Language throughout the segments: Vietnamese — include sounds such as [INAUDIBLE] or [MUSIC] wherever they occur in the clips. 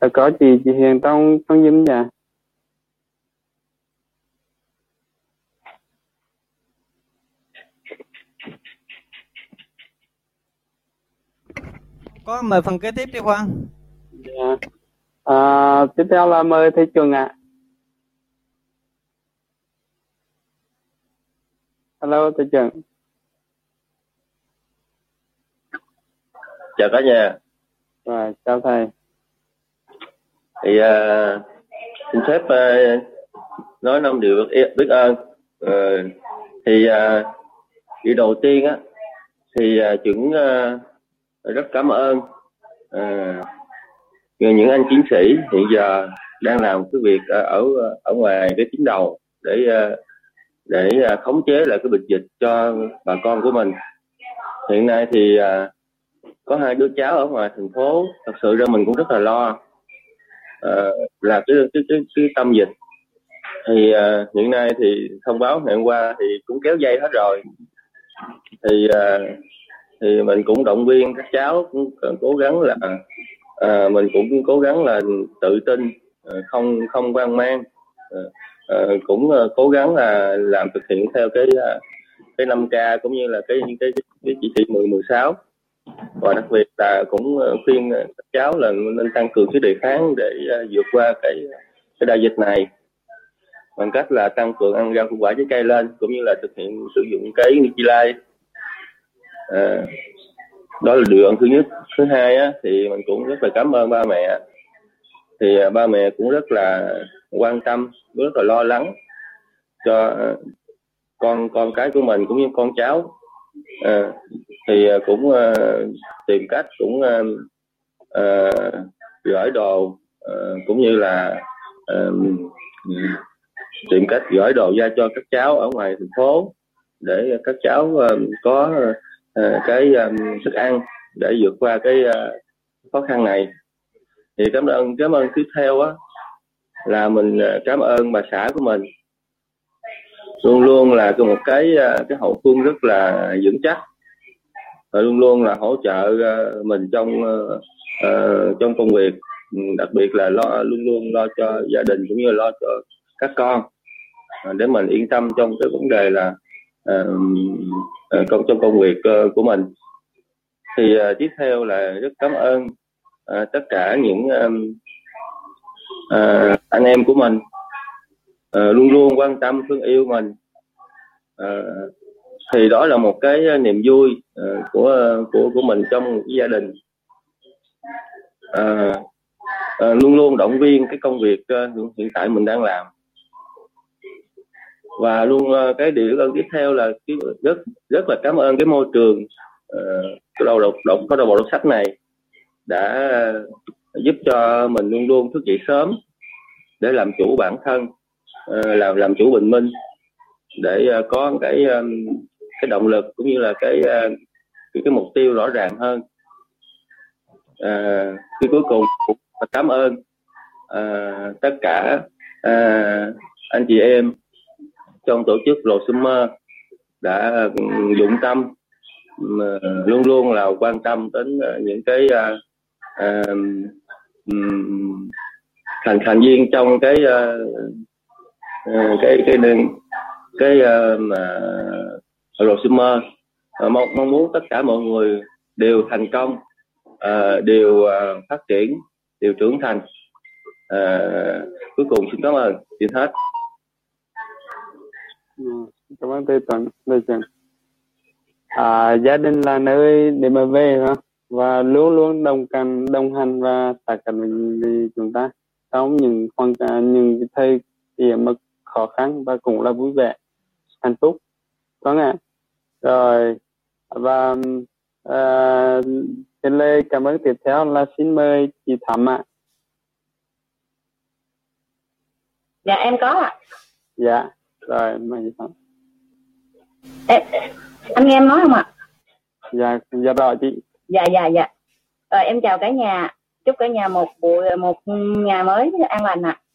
Đã có chị chị Hiền trong trong Zoom dạ. có mời phần kế tiếp đi Khoan. Dạ. À, tiếp theo là mời thầy Trường ạ. Hello thầy Trường. chào cả nhà Rồi, chào thầy thì à, xin phép à, nói năm điều biết, ơn. À, thì à, điều đầu tiên á thì à, chuẩn à, rất cảm ơn à, những anh chiến sĩ hiện giờ đang làm cái việc ở ở ngoài cái chiến đầu để để khống chế lại cái bệnh dịch cho bà con của mình. Hiện nay thì có hai đứa cháu ở ngoài thành phố thật sự ra mình cũng rất là lo. Ờ, là cái cái cái, cái tâm dịch. Thì uh, hiện nay thì thông báo ngày hôm qua thì cũng kéo dây hết rồi. Thì uh, thì mình cũng động viên các cháu cũng cố gắng là uh, mình cũng cố gắng là tự tin không không quan mang. À, cũng cố gắng là làm thực hiện theo cái cái 5 k cũng như là cái cái cái chỉ thị 10 16 và đặc biệt là cũng ờ, khuyên ờ, các cháu là nên tăng cường cái đề kháng để ờ, vượt qua cái cái đại dịch này. Bằng cách là tăng cường ăn rau củ quả trái cây lên cũng như là thực hiện sử dụng cái Nutrilite à, đó là điều thứ nhất. Thứ hai á, thì mình cũng rất là cảm ơn ba mẹ. Thì ba mẹ cũng rất là quan tâm rất là lo lắng cho con con cái của mình cũng như con cháu à, thì ờ, cũng uh, tìm cách cũng uh, uh, gửi đồ uh, cũng như là uh, tìm cách gửi đồ ra cho các cháu ở ngoài thành phố để các cháu uh, có uh, cái um, thức ăn để vượt qua cái uh, khó khăn này. Thì cảm ơn cảm ơn tiếp theo á là mình cảm ơn bà xã của mình luôn luôn là một cái ờ, cái hậu phương rất là vững chắc. Và luôn luôn là hỗ trợ ờ, mình trong uh, trong công việc. Ừ, đặc biệt là lo luôn luôn lo cho gia đình cũng như lo cho các con. Để mình yên tâm trong cái vấn đề là uh, trong trong công việc uh, của mình. Thì uh, tiếp theo là rất cảm ơn uh, tất cả những um, uh, anh em của mình uh, luôn luôn quan tâm thương yêu mình. Uh, thì đó là một cái ờ, niềm vui uh, của của của mình trong một gia đình. Uh, uh, luôn luôn động viên cái công việc uh, hiện tại mình đang làm. Và luôn uh, cái điều ơn tiếp theo là cái rất rất là cảm ơn cái môi trường uh, đầu đọc đọc có đầu bộ đọc sách này đã giúp cho mình luôn luôn thức dậy sớm để làm chủ bản thân. Ờ, làm làm chủ bình minh để ờ, có cái ờ, cái động lực cũng như là cái cái, cái mục tiêu rõ ràng hơn. À, cái cuối cùng cũng cảm ơn à, tất cả à, anh chị em trong tổ chức Lò Summer đã ừ, dụng tâm luôn luôn là quan tâm đến những cái à, à, thành thành viên trong cái uh, Ừ, cái cái cái cái mà rồi xin mơ ờ, mong mong muốn tất cả mọi người đều thành công ờ, đều phát triển đều trưởng thành. À, cuối cùng xin cảm ơn. Xin hết. Ừ, cảm ơn thầy tuấn thầy trần à, gia đình là nơi để mà về hả? Và luôn luôn đồng hành đồng hành và tất cả với chúng ta. Trong những hoàn những thời điểm mà khó khăn và cũng là vui vẻ hạnh phúc. Vâng ạ. Rồi và uh, trên lê cảm ơn tiếp theo là xin mời chị Thắm ạ. Dạ em có ạ. Dạ rồi mời chị Thắm. Anh nghe em nói không ạ? Dạ dạ rồi chị. Dạ dạ dạ. Rồi em chào cả nhà. Chúc cả nhà một buổi một ngày mới an lành ạ. à,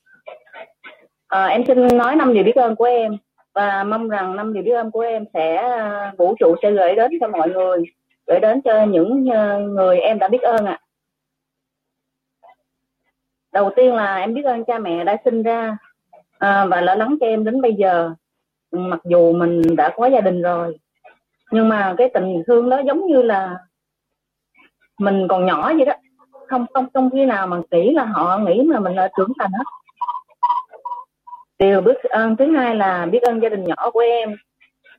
Ờ, em xin nói năm điều biết ơn của em và mong rằng năm điều biết ơn của em sẽ ờ, vũ trụ sẽ gửi đến cho mọi người gửi đến cho những ờ, người em đã biết ơn ạ. Đầu tiên là em biết ơn cha mẹ đã sinh ra à, và lo lắng cho em đến bây giờ. Mặc dù mình đã có gia đình rồi nhưng mà cái tình thương đó giống như là mình còn nhỏ vậy đó. Không không không khi nào mà nghĩ là họ nghĩ mà mình là trưởng thành hết điều biết ơn thứ hai là biết ơn gia đình nhỏ của em.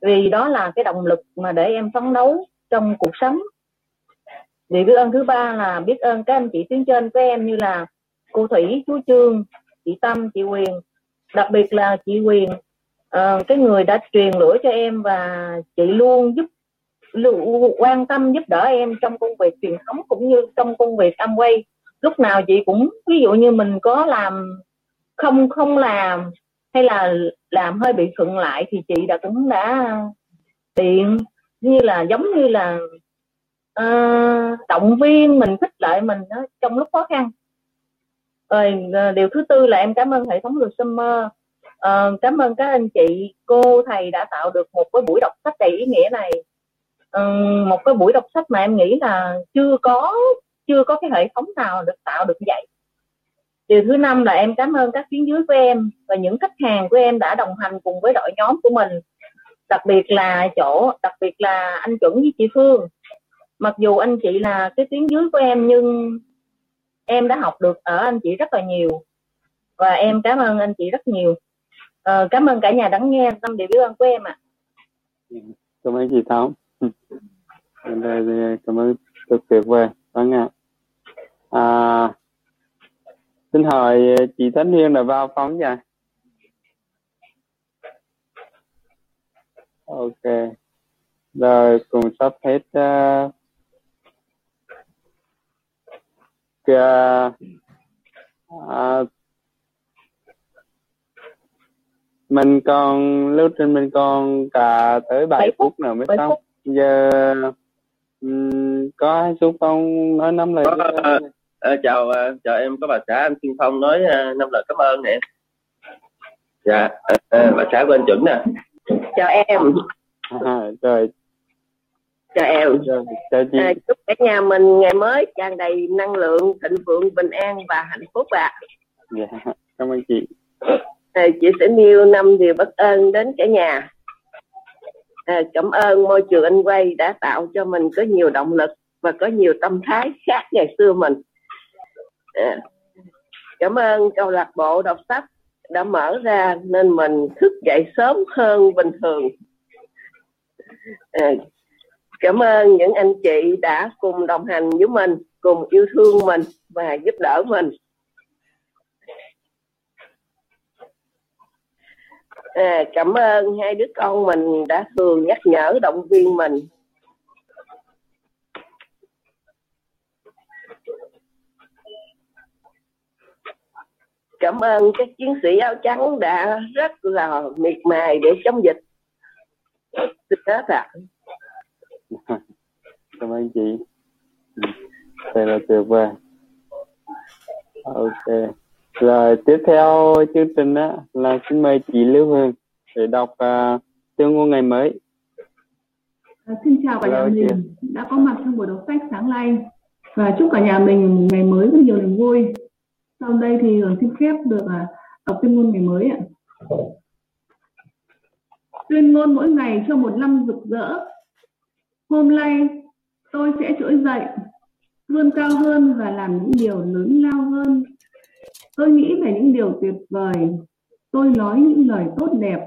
Vì đó là cái động lực mà để em phấn đấu trong cuộc sống. Điều biết ơn thứ ba là biết ơn các anh chị tuyến trên của em như là cô thủy chú trương chị tâm chị quyền. Đặc biệt là chị quyền uh, cái người đã truyền lửa cho em và chị luôn giúp luôn quan tâm giúp đỡ em trong công việc truyền thống cũng như trong công việc Amway lúc nào chị cũng ví dụ như mình có làm không không làm hay là làm hơi bị thuận lại thì chị đã cũng đã tiện như là giống như là uh, động viên mình khích lệ mình đó, trong lúc khó khăn. Rồi uh, điều thứ tư là em cảm ơn hệ thống luật summer uh, ờ, cảm ơn các anh chị cô thầy đã tạo được một cái buổi đọc sách đầy ý nghĩa này. Uh, một cái buổi đọc sách mà em nghĩ là chưa có chưa có cái hệ thống nào được tạo được vậy điều thứ năm là em cảm ơn các tuyến dưới của em và những khách hàng của em đã đồng hành cùng với đội nhóm của mình. Đặc biệt là chỗ đặc biệt là anh chuẩn với chị phương. Mặc dù anh chị là cái tuyến dưới của em nhưng em đã học được ở anh chị rất là nhiều. Và em cảm ơn anh chị rất nhiều. Ờ, cảm ơn cả nhà lắng nghe tâm điều biết ơn của em ạ. À. cảm ơn chị thảo. Cảm ơn cực tuyệt vời vâng ạ. À, xin hỏi chị Thánh Hiên là vào phóng vậy ok. Rồi cùng sắp hết uh, kìa. À, mình còn lưu trình mình còn cả tới 7 phút, phút nữa mới xong. phút. giờ um, có hai số phong nói năm lời à, à, chào à, chào em có bà xã anh Tiên Phong nói à, năm lời cảm ơn nè. Dạ à, à, bà xã bên chuẩn nè. Chào em. À, rồi. Chào em. Chào chị. À, chúc cả nhà mình ngày mới tràn đầy năng lượng thịnh vượng bình an và hạnh phúc ạ. À. dạ cảm ơn chị. À, chị sẽ nêu năm điều bất ơn đến cả nhà. À, cảm ơn môi trường anh quay đã tạo cho mình có nhiều động lực và có nhiều tâm thái khác ngày xưa mình cảm ơn câu lạc bộ đọc sách đã mở ra nên mình thức dậy sớm hơn bình thường. À, cảm ơn những anh chị đã cùng đồng hành với mình cùng yêu thương mình và giúp đỡ mình. À, cảm ơn hai đứa con mình đã thường nhắc nhở động viên mình. Cảm ơn các chiến sĩ áo trắng đã rất là miệt mài để chống dịch. Xin hết ạ. [LAUGHS] Cảm ơn chị. Đây là tuyệt vời. Ok. Rồi tiếp theo chương trình á là xin mời chị Lưu Hương để đọc uh, tương ngôn ngày mới. À, xin chào cả nhà mình đã có mặt trong buổi đọc sách sáng nay. Và chúc cả nhà mình một ngày mới với nhiều niềm vui sau đây thì xin phép được à, đọc tuyên ngôn ngày mới ạ. Tuyên ngôn mỗi ngày cho một năm rực rỡ. Hôm nay tôi sẽ trỗi dậy, vươn cao hơn và làm những điều lớn lao hơn. Tôi nghĩ về những điều tuyệt vời. Tôi nói những lời tốt đẹp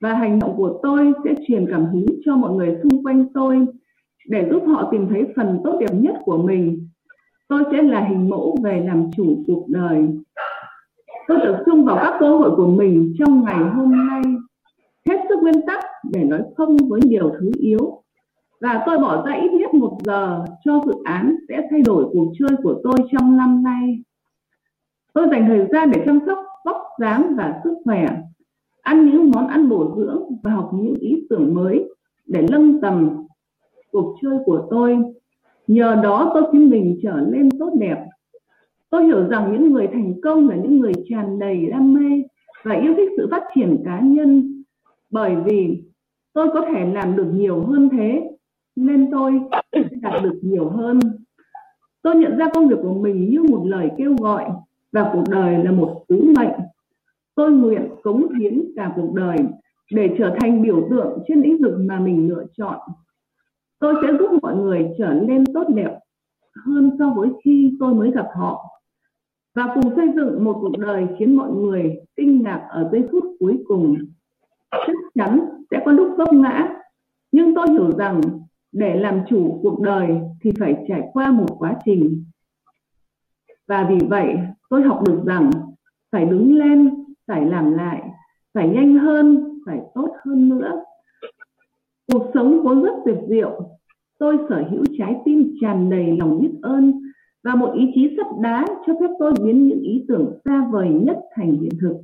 và hành động của tôi sẽ truyền cảm hứng cho mọi người xung quanh tôi để giúp họ tìm thấy phần tốt đẹp nhất của mình tôi sẽ là hình mẫu về làm chủ cuộc đời. Tôi tập trung vào các cơ hội của mình trong ngày hôm nay, hết sức nguyên tắc để nói không với nhiều thứ yếu. Và tôi bỏ ra ít nhất một giờ cho dự án sẽ thay đổi cuộc chơi của tôi trong năm nay. Tôi dành thời gian để chăm sóc vóc dáng và sức khỏe, ăn những món ăn bổ dưỡng và học những ý tưởng mới để nâng tầm cuộc chơi của tôi nhờ đó tôi khiến mình trở nên tốt đẹp tôi hiểu rằng những người thành công là những người tràn đầy đam mê và yêu thích sự phát triển cá nhân bởi vì tôi có thể làm được nhiều hơn thế, nên tôi đạt được nhiều hơn tôi nhận ra công việc của mình như một lời kêu gọi và cuộc đời là một sứ mệnh. Tôi nguyện cống hiến cả cuộc đời để trở thành biểu tượng trên lĩnh vực mà mình lựa chọn. Tôi sẽ giúp mọi người trở nên tốt đẹp hơn so với khi tôi mới gặp họ và cùng xây dựng một cuộc đời khiến mọi người kinh ngạc ở giây phút cuối cùng. Chắc chắn sẽ có lúc vấp ngã, nhưng tôi hiểu rằng để làm chủ cuộc đời thì phải trải qua một quá trình. Và vì vậy, tôi học được rằng phải đứng lên, phải làm lại, phải nhanh hơn, phải tốt hơn nữa. Cuộc sống vốn rất tuyệt diệu. Tôi sở hữu trái tim tràn đầy lòng biết ơn và một ý chí sắt đá cho phép tôi biến những ý tưởng xa vời nhất thành hiện thực.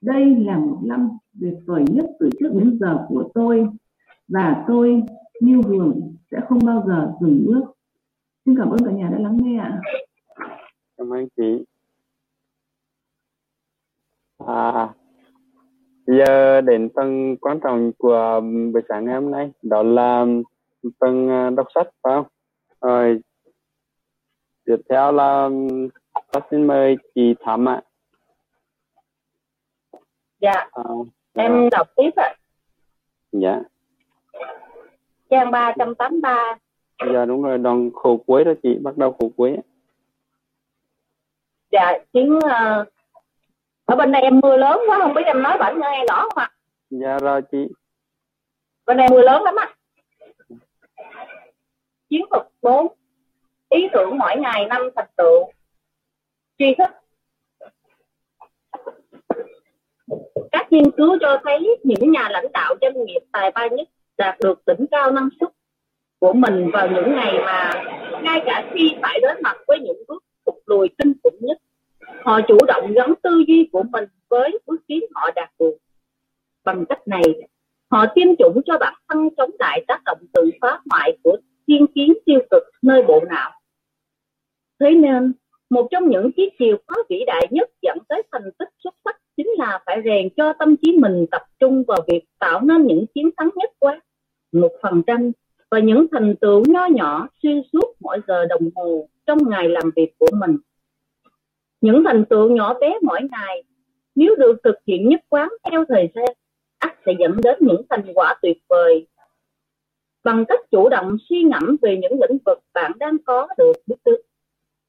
Đây là một năm tuyệt vời nhất từ trước đến giờ của tôi và tôi, Như hưởng sẽ không bao giờ dừng bước. Xin cảm ơn cả nhà đã lắng nghe ạ. Cảm ơn chị. À, giờ đến phần quan trọng của buổi sáng ngày hôm nay, đó là phần à, đọc sách, phải không? Rồi, tiếp theo là con xin mời chị Thắm ạ. Dạ, À, em đọc tiếp ạ. dạ. Trang 383. Giờ đúng rồi, đoạn khổ cuối đó chị, bắt đầu khổ cuối. Dạ, chuyến ờ, ở bên đây em mưa lớn quá không biết em nói bản nghe rõ không ạ? Dạ rồi chị. Bên đây mưa lớn lắm ạ. Chiến thuật 4. Ý tưởng mỗi ngày năm thành tựu. Tri thức. Các nghiên cứu cho thấy những nhà lãnh đạo doanh nghiệp tài ba nhất đạt được đỉnh cao năng suất của mình vào những ngày mà ngay cả khi phải đối mặt với những bước thụt lùi kinh khủng nhất họ chủ động gắn tư duy của mình với bước tiến họ đạt được. Bằng cách này, họ tiêm chủng cho bản thân chống lại tác động tự phá hoại của thiên kiến tiêu cực nơi bộ não. Thế nên, một trong những chiếc chiều khóa vĩ đại nhất dẫn tới thành tích xuất sắc chính là phải rèn cho tâm trí mình tập trung vào việc tạo nên những chiến thắng nhất quán, một phần trăm, và những thành tựu nho nhỏ xuyên suốt mỗi giờ đồng hồ trong ngày làm việc của mình những thành tựu nhỏ bé mỗi ngày, nếu được thực hiện nhất quán theo thời gian, ắt sẽ dẫn đến những thành quả tuyệt vời. Bằng cách chủ động suy ngẫm về những lĩnh vực bạn đang có được bước tiến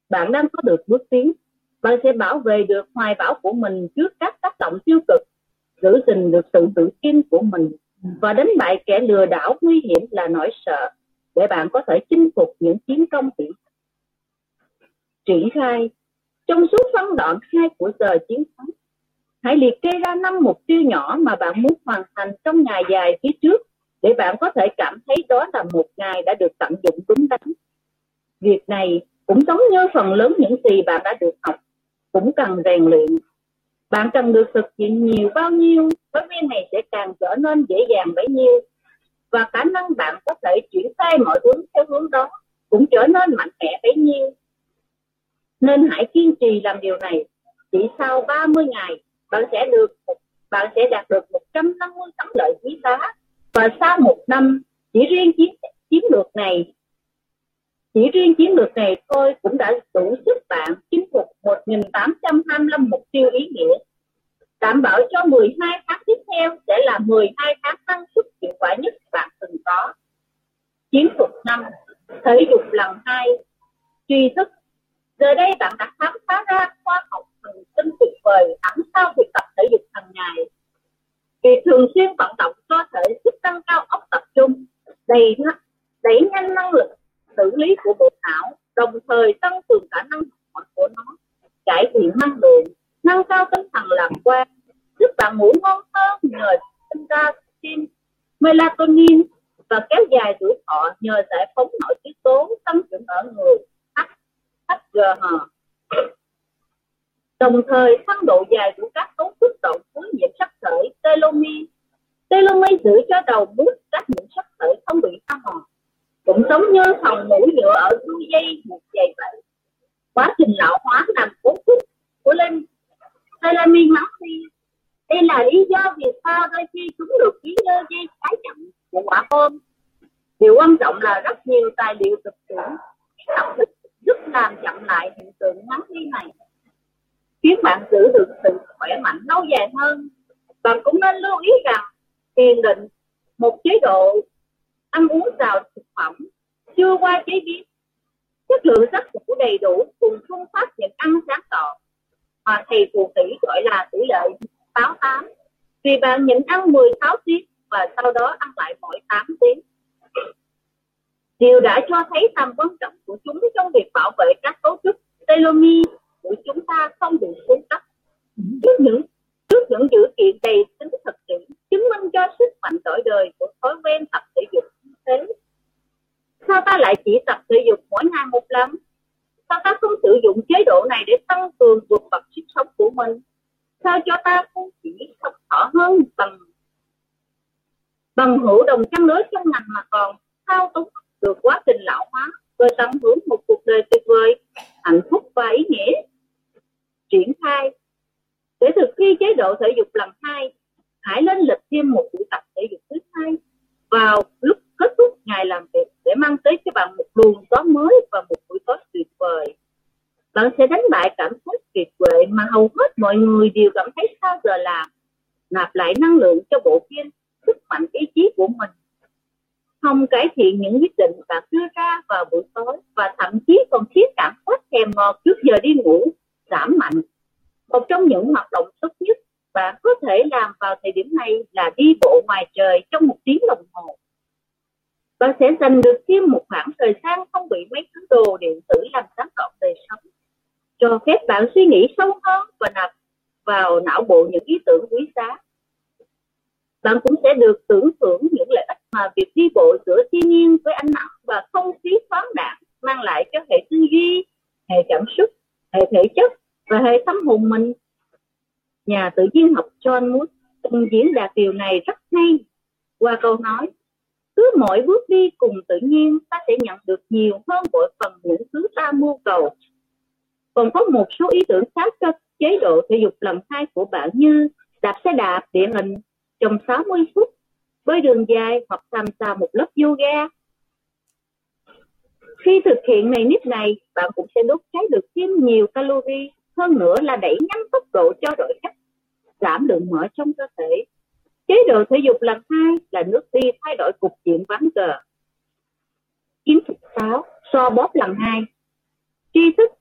bạn đang có được bước tiến, bạn sẽ bảo vệ được hoài bão của mình trước các tác động tiêu cực, giữ gìn được sự tự tin của mình và đánh bại kẻ lừa đảo nguy hiểm là nỗi sợ để bạn có thể chinh phục những chiến công hiểm triển khai trong suốt phân đoạn hai của giờ chiến thắng, hãy liệt kê ra năm mục tiêu nhỏ mà bạn muốn hoàn thành trong ngày dài phía trước để bạn có thể cảm thấy đó là một ngày đã được tận dụng đúng đắn. Việc này cũng giống như phần lớn những gì bạn đã được học, cũng cần rèn luyện. Bạn cần được thực hiện nhiều bao nhiêu thói quen này sẽ càng trở nên dễ dàng bấy nhiêu, và khả năng bạn có thể chuyển sai mọi hướng theo hướng đó cũng trở nên mạnh mẽ bấy nhiêu nên hãy kiên trì làm điều này. Chỉ sau 30 ngày, bạn sẽ được bạn sẽ đạt được 150 tấm lợi quý giá. Và sau một năm, chỉ riêng chiến chiến lược này chỉ riêng chiến lược này thôi cũng đã đủ sức bạn chinh phục 1.825 mục tiêu ý nghĩa. Đảm bảo cho 12 tháng tiếp theo sẽ là 12 tháng năng suất hiệu quả nhất bạn từng có. Chiến thuật năm, thể dục lần hai, tri thức giờ đây bạn đã khám phá ra khoa học thần kinh tuyệt vời, ẩn sau việc tập thể dục hàng ngày. Việc thường xuyên vận động cơ thể giúp tăng cao óc tập trung, đẩy đẩy nhanh năng lực xử lý của bộ não, đồng thời tăng cường khả năng học hỏi của nó, cải thiện năng lượng, nâng cao tinh thần lạc quan, giúp bạn ngủ ngon hơn nhờ sinh ra tim melatonin và kéo dài tuổi thọ nhờ giải phóng nội tiết tố, tăng trưởng ở người. HGH. Đồng thời tăng độ dài của các cấu trúc động cuối nhiễm sắc thể telomere. Telomere giữ cho đầu bút các nhiễm sắc thể không bị hao mòn. Cũng giống như phòng mũi nhựa ở đuôi dây một dày vậy. Quá trình lão hóa làm cấu trúc của lên telomere máu đi. Đây là lý do vì sao đôi khi chúng được ký như dây trái chậm của quả bom. Điều quan trọng là rất nhiều tài liệu thực tiễn, học thực giúp làm chậm lại hiện tượng nắng đi này. khiến bạn giữ được sự khỏe mạnh lâu dài hơn. Bạn cũng nên lưu ý rằng, thiền định một chế độ ăn uống giàu thực phẩm chưa qua chế biến, chất lượng giấc ngủ đầy đủ cùng phương pháp nhận ăn sáng tỏ mà thầy phù thủy gọi là tỷ lệ 68 vì bạn nhịn ăn 16 tiếng và sau đó ăn lại mỗi 8 tiếng điều đã cho thấy tầm quan trọng của chúng trong việc bảo vệ các cấu trúc telomere của chúng ta không bị xuống cấp. Trước những trước những dữ kiện đầy Khi này này, bạn cũng sẽ đốt cháy được thêm nhiều calorie, hơn nữa là đẩy nhanh tốc độ cho đổi chất, giảm lượng mỡ trong cơ thể. Chế độ thể dục lần hai là nước đi thay đổi cục diện ván cờ. Kiến thức 6. So bóp lần hai Tri thức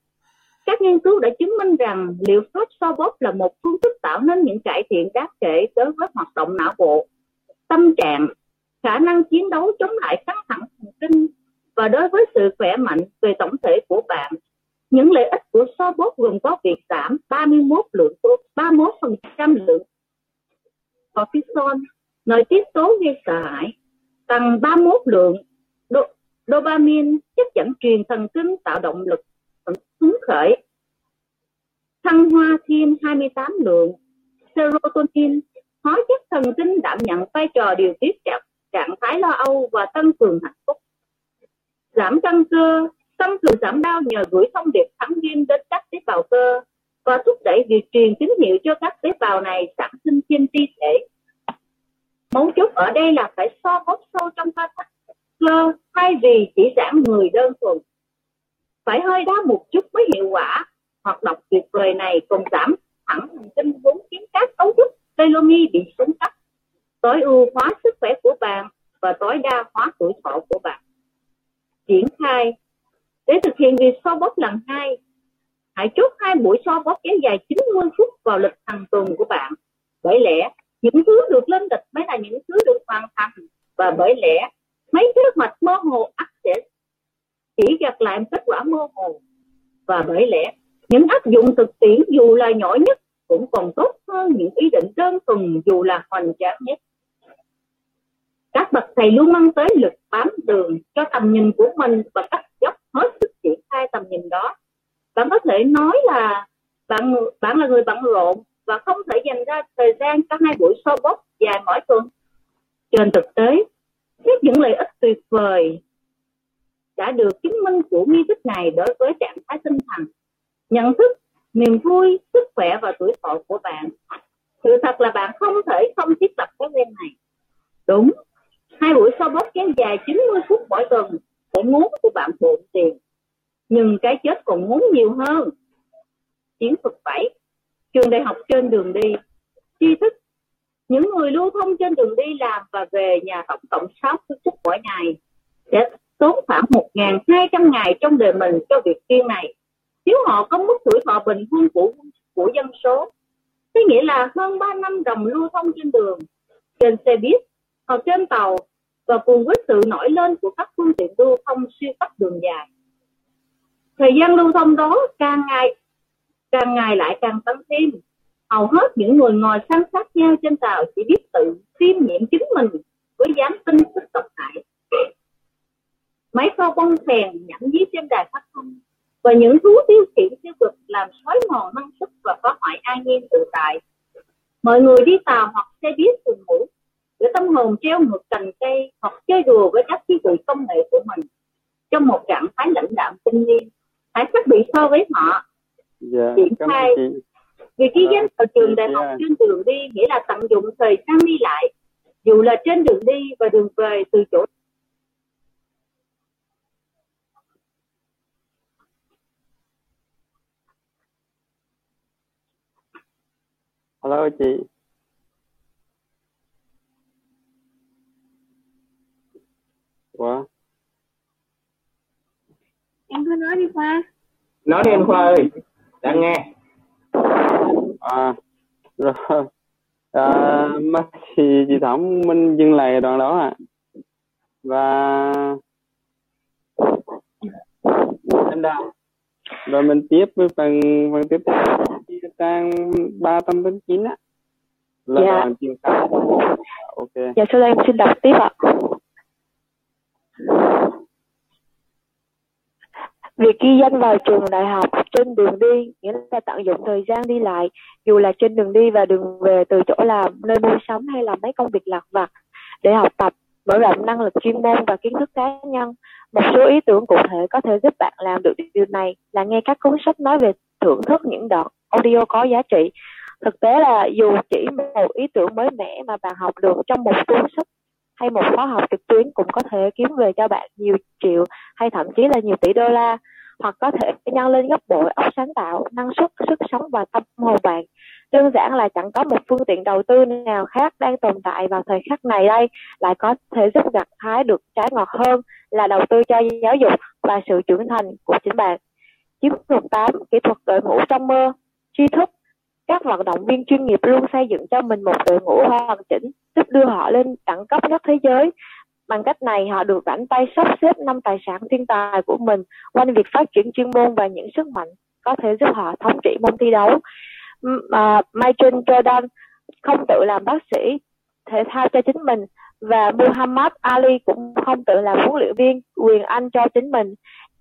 các nghiên cứu đã chứng minh rằng liệu pháp so bóp là một phương thức tạo nên những cải thiện đáng kể đối với hoạt động não bộ, tâm trạng, khả năng chiến đấu chống lại căng thẳng thần kinh và đối với sự khỏe mạnh về tổng thể của bạn. Những lợi ích của so bốt gồm có việc giảm 31 lượng 31% lượng cortisol, nội tiết tố gây sợ hãi, tăng 31 lượng dopamine, chất dẫn truyền thần kinh tạo động lực hứng khởi thăng hoa thêm 28 lượng serotonin hóa chất thần kinh đảm nhận vai trò điều tiết trạng, trạng thái lo âu và tăng cường hạnh phúc giảm căng cơ tăng cường giảm đau nhờ gửi thông điệp kháng viêm đến các tế bào cơ và thúc đẩy việc truyền tín hiệu cho các tế bào này sản sinh trên ti thể. Mấu chốt ở đây là phải so bóp sâu trong cơ cơ, thay vì chỉ giảm người đơn thuần. Phải hơi đá một chút mới hiệu quả, hoạt động tuyệt vời này còn giảm thẳng thần kinh vốn khiến các cấu trúc telomere bị xuống cấp, tối ưu hóa sức khỏe của bạn và tối đa hóa tuổi thọ của bạn triển khai. Để thực hiện việc so bóp lần hai, hãy chốt hai buổi so bóp kéo dài 90 phút vào lịch hàng tuần của bạn. Bởi lẽ, những thứ được lên lịch mới là những thứ được hoàn thành và bởi lẽ, mấy thứ mạch mơ hồ ắt sẽ chỉ gặt lại kết quả mơ hồ. Và bởi lẽ, những áp dụng thực tiễn dù là nhỏ nhất cũng còn tốt hơn những ý định đơn thuần dù là hoành tráng nhất các bậc thầy luôn mang tới lực bám đường cho tầm nhìn của mình và cách dốc hết sức triển khai tầm nhìn đó. Bạn có thể nói là bạn bạn là người bận rộn và không thể dành ra thời gian cho hai buổi so bóp dài mỗi tuần. Trên thực tế, xét những lợi ích tuyệt vời đã được chứng minh của nghi thức này đối với trạng thái tinh thần, nhận thức, niềm vui, sức khỏe và tuổi thọ của bạn. Sự thật là bạn không thể không thiết lập thói quen này. Đúng hai buổi sau bóp kéo dài 90 phút mỗi tuần sẽ muốn của bạn bộn tiền. Nhưng cái chết còn muốn nhiều hơn. Chiến thuật 7 trường đại học trên đường đi. Tri thức, những người lưu thông trên đường đi làm và về nhà tổng cộng 6 phút mỗi ngày sẽ tốn khoảng 1.200 ngày trong đời mình cho việc kia này. Nếu họ có mức tuổi thọ bình quân của của dân số thế nghĩa là hơn 3 năm đồng lưu thông trên đường. Trên xe buýt hoặc trên tàu và cùng với sự nổi lên của các phương tiện lưu thông xuyên các đường dài. Thời gian lưu thông đó càng ngày càng ngày lại càng tăng thêm. Hầu hết những người ngồi san sát nhau trên tàu chỉ biết tự tiêm nhiễm chính mình với dám tin sức độc hại. Máy pho bông phèn nhẫn dưới trên đài phát thanh và những thú tiêu khiển tiêu cực làm xói mòn năng suất và phá hoại an nhiên tự tại. Mọi người đi tàu hoặc xe buýt cùng ngủ để tâm hồn treo ngược cành cây hoặc chơi đùa với các thiết bị công nghệ của mình trong một trạng thái lãnh đạm tinh nhiên hãy khác bị so với họ. Dạ triển khai. việc ghi danh vào trường đại học trên đường đi nghĩa là tận dụng thời gian đi lại dù là trên đường đi và đường về từ chỗ alo chị Ủa? em cứ nói đi khoa. Nói đi anh khoa ơi. Đang nghe. À rồi. À, mà thì chị Thẩm mình dừng lại đoạn đó ạ. Và em đào. Rồi mình tiếp với phần phần tiếp theo. Trang ba trăm tám chín á. Là Dạ. đoạn khai ok. Dạ sau đây em xin đọc tiếp ạ. Việc ghi danh vào trường đại học trên đường đi nghĩa là tận dụng thời gian đi lại dù là trên đường đi và đường về từ chỗ làm, nơi mua sắm hay là mấy công việc lặt vặt để học tập, mở rộng năng lực chuyên môn và kiến thức cá nhân. Một số ý tưởng cụ thể có thể giúp bạn làm được điều này là nghe các cuốn sách nói về thưởng thức những đoạn audio có giá trị. Thực tế là dù chỉ một ý tưởng mới mẻ mà bạn học được trong một cuốn sách hay một khóa học trực tuyến cũng có thể kiếm về cho bạn nhiều triệu hay thậm chí là nhiều tỷ đô la hoặc có thể nhân lên gấp bội óc sáng tạo, năng suất, sức sống và tâm hồn bạn. Đơn giản là chẳng có một phương tiện đầu tư nào khác đang tồn tại vào thời khắc này đây lại có thể giúp gặt hái được trái ngọt hơn là đầu tư cho giáo dục và sự trưởng thành của chính bạn. Chiến lược 8, kỹ thuật đội ngũ trong mơ, tri thức, các vận động viên chuyên nghiệp luôn xây dựng cho mình một đội ngũ hoàn chỉnh, giúp đưa họ lên đẳng cấp nhất thế giới. Bằng cách này, họ được rảnh tay sắp xếp năm tài sản thiên tài của mình quanh việc phát triển chuyên môn và những sức mạnh có thể giúp họ thống trị môn thi đấu. Mà Michael Jordan không tự làm bác sĩ thể thao cho chính mình và Muhammad Ali cũng không tự làm huấn luyện viên quyền Anh cho chính mình.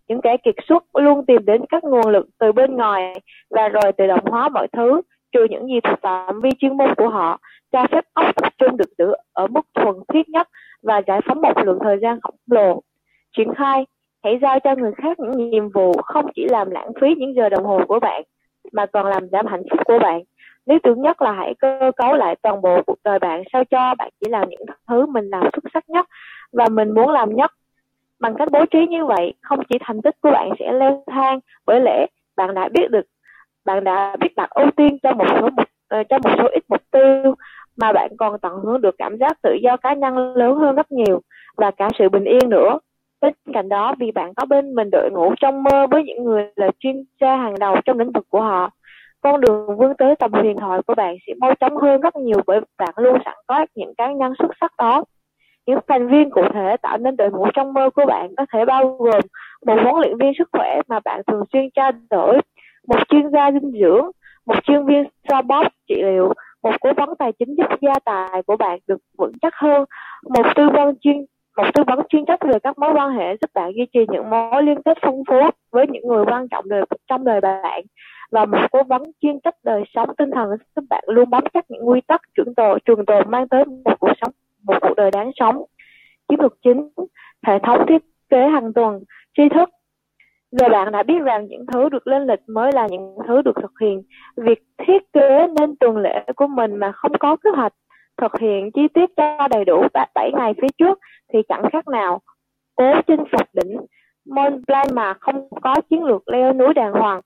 Những kẻ kiệt xuất luôn tìm đến các nguồn lực từ bên ngoài và rồi tự động hóa mọi thứ trừ những gì thuộc phạm vi chuyên môn của họ, cho phép óc tập trung được giữ ở mức thuần khiết nhất và giải phóng một lượng thời gian khổng lồ. Triển khai, hãy giao cho người khác những nhiệm vụ không chỉ làm lãng phí những giờ đồng hồ của bạn, mà còn làm giảm hạnh phúc của bạn. Lý tưởng nhất là hãy cơ cấu lại toàn bộ cuộc đời bạn sao cho bạn chỉ làm những thứ mình làm xuất sắc nhất và mình muốn làm nhất. Bằng cách bố trí như vậy, không chỉ thành tích của bạn sẽ leo thang, bởi lẽ bạn đã biết được bạn đã biết đặt ưu tiên cho một số mục ờ, cho một số ít mục tiêu mà bạn còn tận hưởng được cảm giác tự do cá nhân lớn hơn rất nhiều và cả sự bình yên nữa. Bên cạnh đó, vì bạn có bên mình đội ngũ trong mơ với những người là chuyên gia hàng đầu trong lĩnh vực của họ, con đường vươn tới tầm huyền thoại của bạn sẽ mau chóng hơn rất nhiều bởi bạn luôn sẵn có những cá nhân xuất sắc đó. Những thành viên cụ thể tạo nên đội ngũ trong mơ của bạn có thể bao gồm một huấn luyện viên sức khỏe mà bạn thường xuyên trao đổi một chuyên gia dinh dưỡng một chuyên viên xoa bóp trị liệu một cố vấn tài chính giúp gia tài của bạn được vững chắc hơn một tư vấn chuyên một tư vấn chuyên trách về các mối quan hệ giúp bạn duy trì những mối liên kết phong phú với những người quan trọng đời, trong đời bạn và một cố vấn chuyên trách đời sống tinh thần giúp bạn luôn bám chắc những quy tắc trường tồn trường tồn mang tới một cuộc sống một cuộc đời đáng sống. Chiến lược chính hệ thống thiết kế hàng tuần tri thức giờ bạn đã biết rằng những thứ được lên lịch mới là những thứ được thực hiện. Việc thiết kế nên tuần lễ của mình mà không có kế hoạch thực hiện chi tiết cho đầy đủ 7 ngày phía trước thì chẳng khác nào cố chinh phục đỉnh Mont Blanc mà không có chiến lược leo núi đàng hoàng,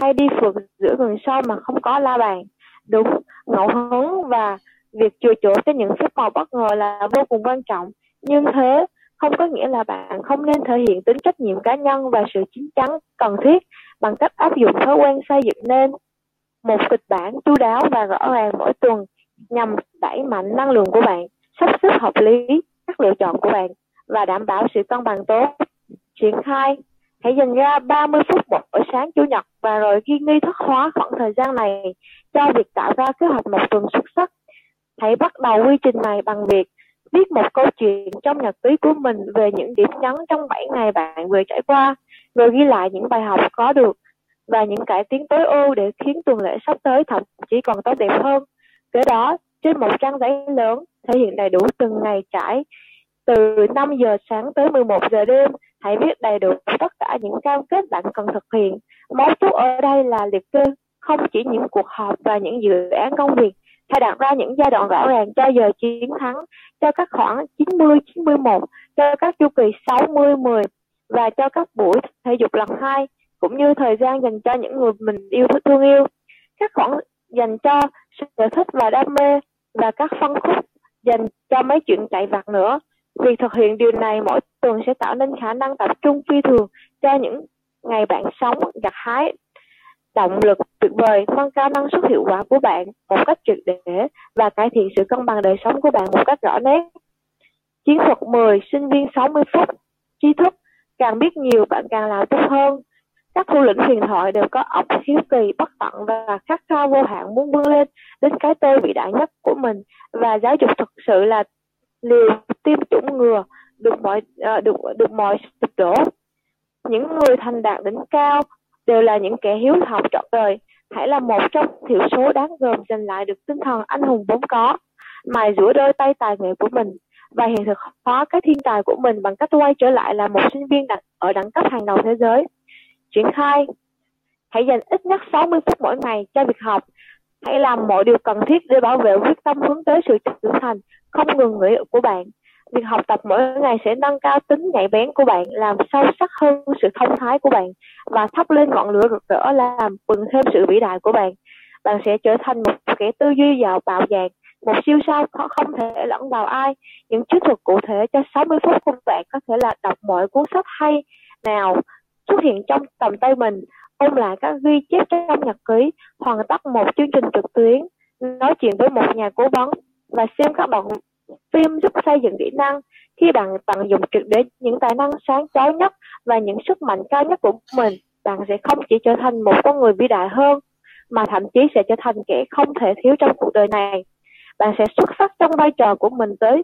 hay đi phượt giữa rừng sâu mà không có la bàn. Đúng, ngẫu hứng và việc chừa chỗ cho những phép màu bất ngờ là vô cùng quan trọng. Nhưng thế không có nghĩa là bạn không nên thể hiện tính trách nhiệm cá nhân và sự chín chắn cần thiết bằng cách áp dụng thói quen xây dựng nên một kịch bản chú đáo và rõ ràng mỗi tuần nhằm đẩy mạnh năng lượng của bạn, sắp xếp hợp lý các lựa chọn của bạn và đảm bảo sự cân bằng tốt. Triển khai Hãy dành ra 30 phút mỗi sáng Chủ nhật và rồi ghi nghi thức hóa khoảng thời gian này cho việc tạo ra kế hoạch một tuần xuất sắc. Hãy bắt đầu quy trình này bằng việc viết một câu chuyện trong nhật ký của mình về những điểm nhấn trong 7 ngày bạn vừa trải qua, rồi ghi lại những bài học có được và những cải tiến tối ưu để khiến tuần lễ sắp tới thậm chí còn tốt đẹp hơn. Kế đó, trên một trang giấy lớn thể hiện đầy đủ từng ngày trải từ 5 giờ sáng tới 11 giờ đêm hãy viết đầy đủ tất cả những cam kết bạn cần thực hiện mấu chốt ở đây là liệt kê không chỉ những cuộc họp và những dự án công việc hãy đặt ra những giai đoạn rõ ràng cho giờ chiến thắng, cho các khoảng 90 91 cho các chu kỳ 60 10 và cho các buổi thể dục lần hai, cũng như thời gian dành cho những người mình yêu thương yêu. Các khoảng dành cho sở thích và đam mê và các phân khúc dành cho mấy chuyện chạy vặt nữa. Việc thực hiện điều này, mỗi tuần sẽ tạo nên khả năng tập trung phi thường cho những ngày bạn sống gặt hái động lực tuyệt vời, nâng cao năng suất hiệu quả của bạn một cách triệt để và cải thiện sự cân bằng đời sống của bạn một cách rõ nét. Chiến thuật 10, sinh viên 60 phút, tri thức, càng biết nhiều bạn càng làm tốt hơn. Các thủ lĩnh huyền thoại đều có óc hiếu kỳ, bất tận và khát khao vô hạn muốn vươn lên đến cái tôi vĩ đại nhất của mình và giáo dục thực sự là liều tiêm chủng ngừa được mọi uh, được được mọi sụp đổ những người thành đạt đỉnh cao đều là những kẻ hiếu học trọn đời. Hãy là một trong thiểu số đáng gờm giành lại được tinh thần anh hùng vốn có. Mài rũa đôi tay tài nghệ của mình và hiện thực hóa cái thiên tài của mình bằng cách quay trở lại là một sinh viên đặt ở đẳng cấp hàng đầu thế giới. Triển khai. Hãy dành ít nhất 60 phút mỗi ngày cho việc học. Hãy làm mọi điều cần thiết để bảo vệ quyết tâm hướng tới sự trưởng thành, không ngừng nghỉ của bạn việc học tập mỗi ngày sẽ nâng cao tính nhạy bén của bạn, làm sâu sắc hơn sự thông thái của bạn và thắp lên ngọn lửa rực rỡ làm bừng thêm sự vĩ đại của bạn bạn sẽ trở thành một kẻ tư duy giàu bạo dạn, một siêu sao không thể lẫn vào ai những chiến thuật cụ thể cho 60 phút của bạn có thể là đọc mọi cuốn sách hay nào xuất hiện trong tầm tay mình, ôn lại các ghi chép trong nhật ký, hoàn tất một chương trình trực tuyến, nói chuyện với một nhà cố vấn và xem các bạn phim giúp xây dựng kỹ năng, khi bạn tận dụng trực để những tài năng sáng chói nhất và những sức mạnh cao nhất của mình, bạn sẽ không chỉ trở thành một con người vĩ đại hơn, mà thậm chí sẽ trở thành kẻ không thể thiếu trong cuộc đời này. Bạn sẽ xuất sắc trong vai trò của mình tới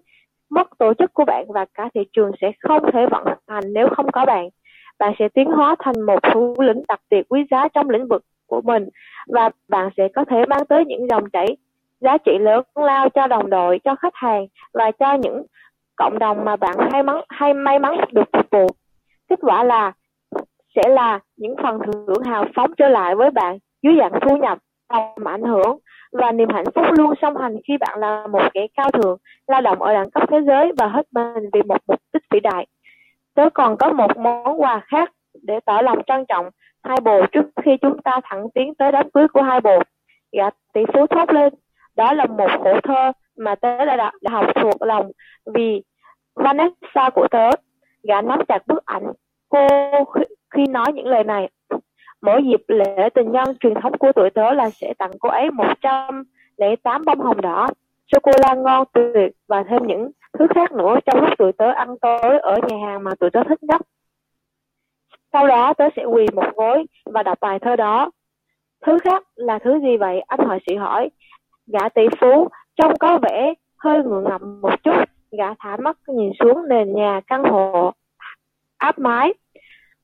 mất tổ chức của bạn và cả thị trường sẽ không thể vận hành nếu không có bạn. Bạn sẽ tiến hóa thành một thủ lĩnh đặc biệt quý giá trong lĩnh vực của mình và bạn sẽ có thể mang tới những dòng chảy giá trị lớn lao cho đồng đội, cho khách hàng và cho những cộng đồng mà bạn hay mắn hay may mắn được phục vụ. Kết quả là sẽ là những phần thưởng hào phóng trở lại với bạn dưới dạng thu nhập, tầm ảnh hưởng và niềm hạnh phúc luôn song hành khi bạn là một kẻ cao thượng, lao động ở đẳng cấp thế giới và hết mình vì một mục đích vĩ đại. Tớ còn có một món quà khác để tỏ lòng trân trọng hai bồ trước khi chúng ta thẳng tiến tới đám cưới của hai bồ. Gã tỷ phú thốt lên, đó là một khổ thơ mà tớ đã, đã, đã học thuộc lòng vì Vanessa của tớ gã nắm chặt bức ảnh. Cô khi nói những lời này mỗi dịp lễ tình nhân truyền thống của tuổi tớ là sẽ tặng cô ấy một trăm lẻ tám bông hồng đỏ sô cô la ngon tuyệt và thêm những thứ khác nữa trong lúc tụi tớ ăn tối ở nhà hàng mà tụi tớ thích nhất. Sau đó tớ sẽ quỳ một gối và đọc bài thơ đó. Thứ khác là thứ gì vậy? Anh họa sĩ hỏi. Gã tỷ phú trông có vẻ hơi ngượng ngập một chút, gã thả mắt nhìn xuống nền nhà căn hộ áp mái.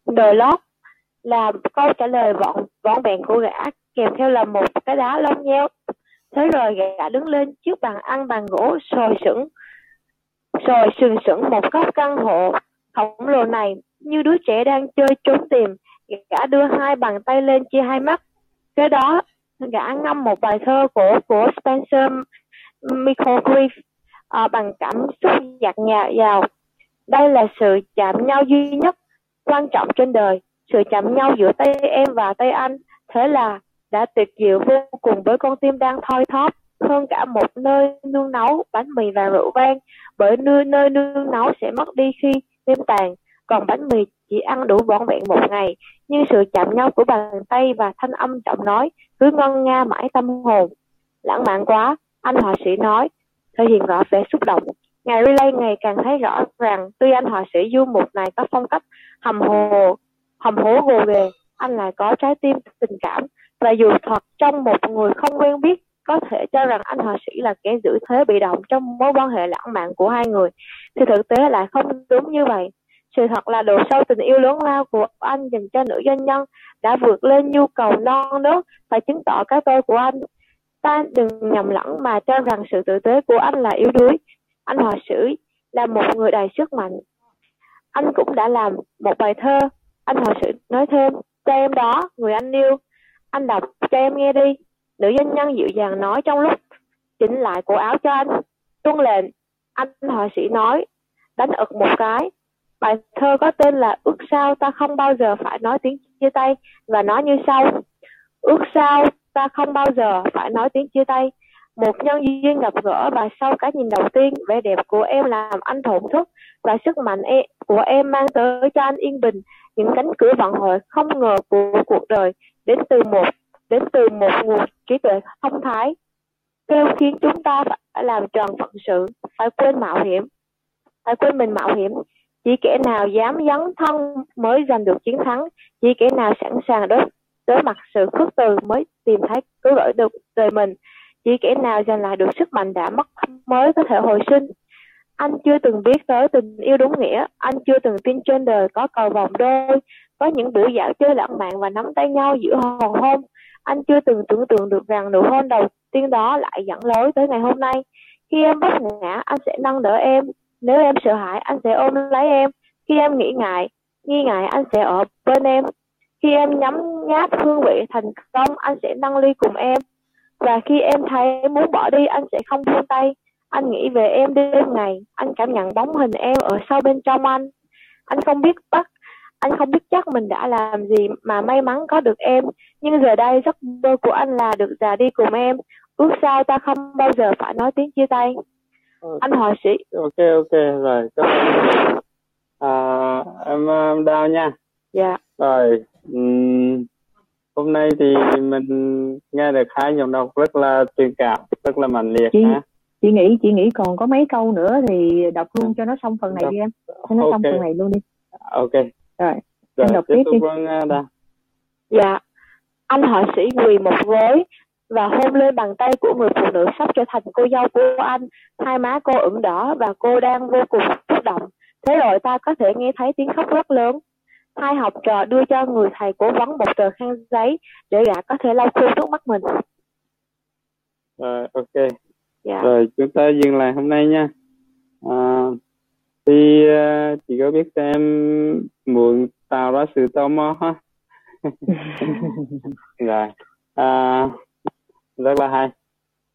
Đời lót là câu trả lời vọn vọn vẹn của gã kèm theo là một cái đá lông nheo. Thế rồi gã đứng lên trước bàn ăn bàn gỗ sồi sững rồi sừng sững một góc căn hộ khổng lồ này như đứa trẻ đang chơi trốn tìm gã đưa hai bàn tay lên chia hai mắt cái đó Dạ, đã ngâm một bài thơ của của Spencer Mickleford à, ờ, bằng cảm xúc dạt nhà giàu. Đây là sự chạm nhau duy nhất quan trọng trên đời, sự chạm nhau giữa tay em và tay anh. Thế là đã tuyệt diệu vô cùng với con tim đang thoi thóp hơn cả một nơi nương nấu bánh mì và rượu vang bởi nơi nơi nương nấu sẽ mất đi khi đêm tàn còn bánh mì chỉ ăn đủ vỏn vẹn một ngày nhưng sự chạm nhau của bàn tay và thanh âm giọng nói cứ ngân nga mãi tâm hồn. Lãng mạn quá, anh họa sĩ nói. Thể hiện rõ vẻ xúc động. Ngài relay ngày càng thấy rõ rằng tuy anh họa sĩ du mục này có phong cách hầm hồ, hầm hố gồ ghề anh lại có trái tim tình cảm. Và dù thật trong một người không quen biết, có thể cho rằng anh họa sĩ là kẻ giữ thế bị động trong mối quan hệ lãng mạn của hai người, thì thực tế lại không đúng như vậy sự thật là độ sâu tình yêu lớn lao của anh dành cho nữ doanh nhân đã vượt lên nhu cầu non nớt và chứng tỏ cái tôi của anh. Ta đừng nhầm lẫn mà cho rằng sự tử tế của anh là yếu đuối. Anh họa sĩ là một người đầy sức mạnh. Anh cũng đã làm một bài thơ. Anh họa sĩ nói thêm, cho em đó, người anh yêu. Anh đọc cho em nghe đi. Nữ doanh nhân dịu dàng nói trong lúc chỉnh lại cổ áo cho anh. Tuân lệnh, anh họa sĩ nói, đánh ực một cái bài thơ có tên là ước sao ta không bao giờ phải nói tiếng chia tay và nói như sau. Ước sao ta không bao giờ phải nói tiếng chia tay. Một nhân duyên gặp gỡ và sau cái nhìn đầu tiên vẻ đẹp của em làm anh thổn thức và sức mạnh em, của em mang tới cho anh yên bình. Những cánh cửa vận hội không ngờ của cuộc đời đến từ một đến từ một nguồn trí tuệ thông thái kêu khiến chúng ta phải làm tròn phận sự phải quên mạo hiểm phải quên mình mạo hiểm chỉ kẻ nào dám dấn thân mới giành được chiến thắng, chỉ kẻ nào sẵn sàng đối đối mặt sự khước từ mới tìm thấy cứu rỗi được đời mình, chỉ kẻ nào giành lại được sức mạnh đã mất mới có thể hồi sinh. Anh chưa từng biết tới tình yêu đúng nghĩa, anh chưa từng tin trên đời có cầu vòng đôi, có những buổi dạo chơi lãng mạn và nắm tay nhau giữa hoàng hôn. Anh chưa từng tưởng tượng được rằng nụ hôn đầu tiên đó lại dẫn lối tới ngày hôm nay. Khi em vấp ngã, anh sẽ nâng đỡ em nếu em sợ hãi, anh sẽ ôm lấy em. Khi em nghĩ ngại, nghi ngại, anh sẽ ở bên em. Khi em nhắm nháp hương vị thành công, anh sẽ nâng ly cùng em. Và khi em thấy muốn bỏ đi, anh sẽ không buông tay. Anh nghĩ về em đêm ngày. Anh cảm nhận bóng hình em ở sâu bên trong anh. Anh không biết bắt, anh không biết chắc mình đã làm gì mà may mắn có được em. Nhưng giờ đây, giấc mơ của anh là được già đi cùng em. Ước sao ta không bao giờ phải nói tiếng chia tay anh họa sĩ. Ok ok rồi cảm ơn à, em, em đào nha. Dạ. Rồi um, hôm nay thì mình nghe được hai giọng đọc rất là truyền cảm rất là mạnh liệt chị ha. chị nghĩ chị nghĩ còn có mấy câu nữa thì đọc luôn cho nó xong phần này đi em. Cho nó xong Ok. phần này luôn đi. Ok. Rồi rồi Em đọc tiếp đi. vâng uh, đào Dạ, anh họa sĩ quỳ một gối và hôn lên bàn tay của người phụ nữ sắp trở thành cô dâu của anh. Hai má cô ửng đỏ và cô đang vô cùng xúc động. Thế rồi ta có thể nghe thấy tiếng khóc rất lớn. Hai học trò đưa cho người thầy cố vấn một tờ khăn giấy để gã có thể lau khô nước mắt mình. rồi ok Dạ, rồi chúng ta dừng lại hôm nay nha à, thì uh, chị có biết em muốn tạo ra sự tò mò ha [LAUGHS] rồi à, rất là hay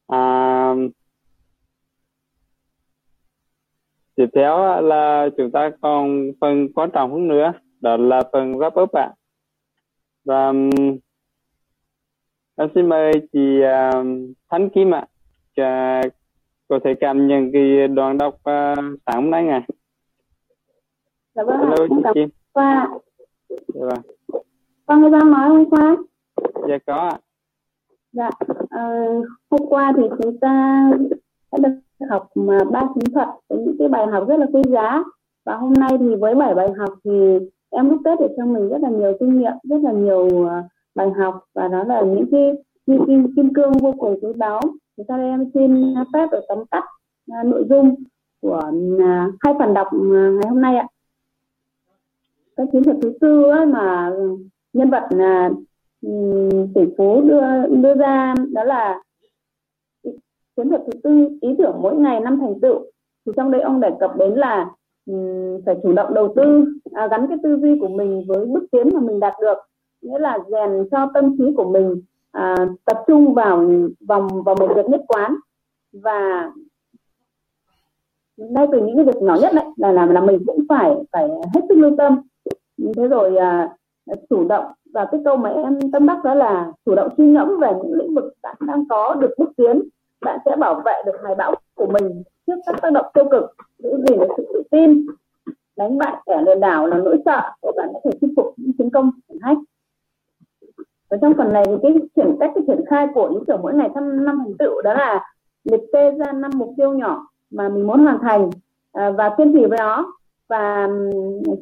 à, tiếp theo là chúng ta còn phần quan trọng hơn nữa đó là phần wrap up ạ. Và em xin mời chị uh, Thanh Kim ạ Chà, có thể cảm nhận cái đoạn đọc uh, sáng hôm nay ngài. Dạ vâng hello chị Kim. qua dạ vâng. Con nghe đang nói hôm qua dạ có ạ Dạ, ờ, hôm qua thì chúng ta đã được học mà ba chiến thuật với những cái bài học rất là quý giá và hôm nay thì với bảy bài học thì em đúc kết được cho mình rất là nhiều kinh nghiệm, rất là nhiều ờ, bài học và đó là những cái như kim, kim cương vô cùng quý báu. Thì sau đây em xin phép được tóm tắt ờ, nội dung của ờ, hai phần đọc ngày hôm nay ạ. Cái chiến thuật thứ tư á, mà nhân vật Ừ, tỷ phú đưa đưa ra đó là chiến thuật thứ tư ý tưởng mỗi ngày năm thành tựu. Thì trong đây ông đề cập đến là um, phải chủ động đầu tư à, gắn cái tư duy của mình với bước tiến mà mình đạt được. Nghĩa là rèn cho tâm trí của mình à, tập trung vào vòng vào một việc nhất quán. Và ngay từ những cái việc nhỏ nhất đấy là là là mình cũng phải phải hết sức lưu tâm. Thế rồi à, chủ động. Và cái câu mà em tâm đắc đó là chủ động suy ngẫm về những lĩnh vực bạn đang có được bước tiến. Bạn sẽ bảo vệ được hoài bão của mình trước các tác động tiêu cực giữ gìn được sự tự tin đánh bại kẻ lừa đảo là nỗi sợ để bạn có thể chinh phục những chiến công chẳng hách và trong phần này thì cái triển cách cái triển khai của những kiểu mỗi ngày thăm năm thành tựu đó là liệt kê ra năm mục tiêu nhỏ mà mình muốn hoàn thành à, và kiên trì với nó và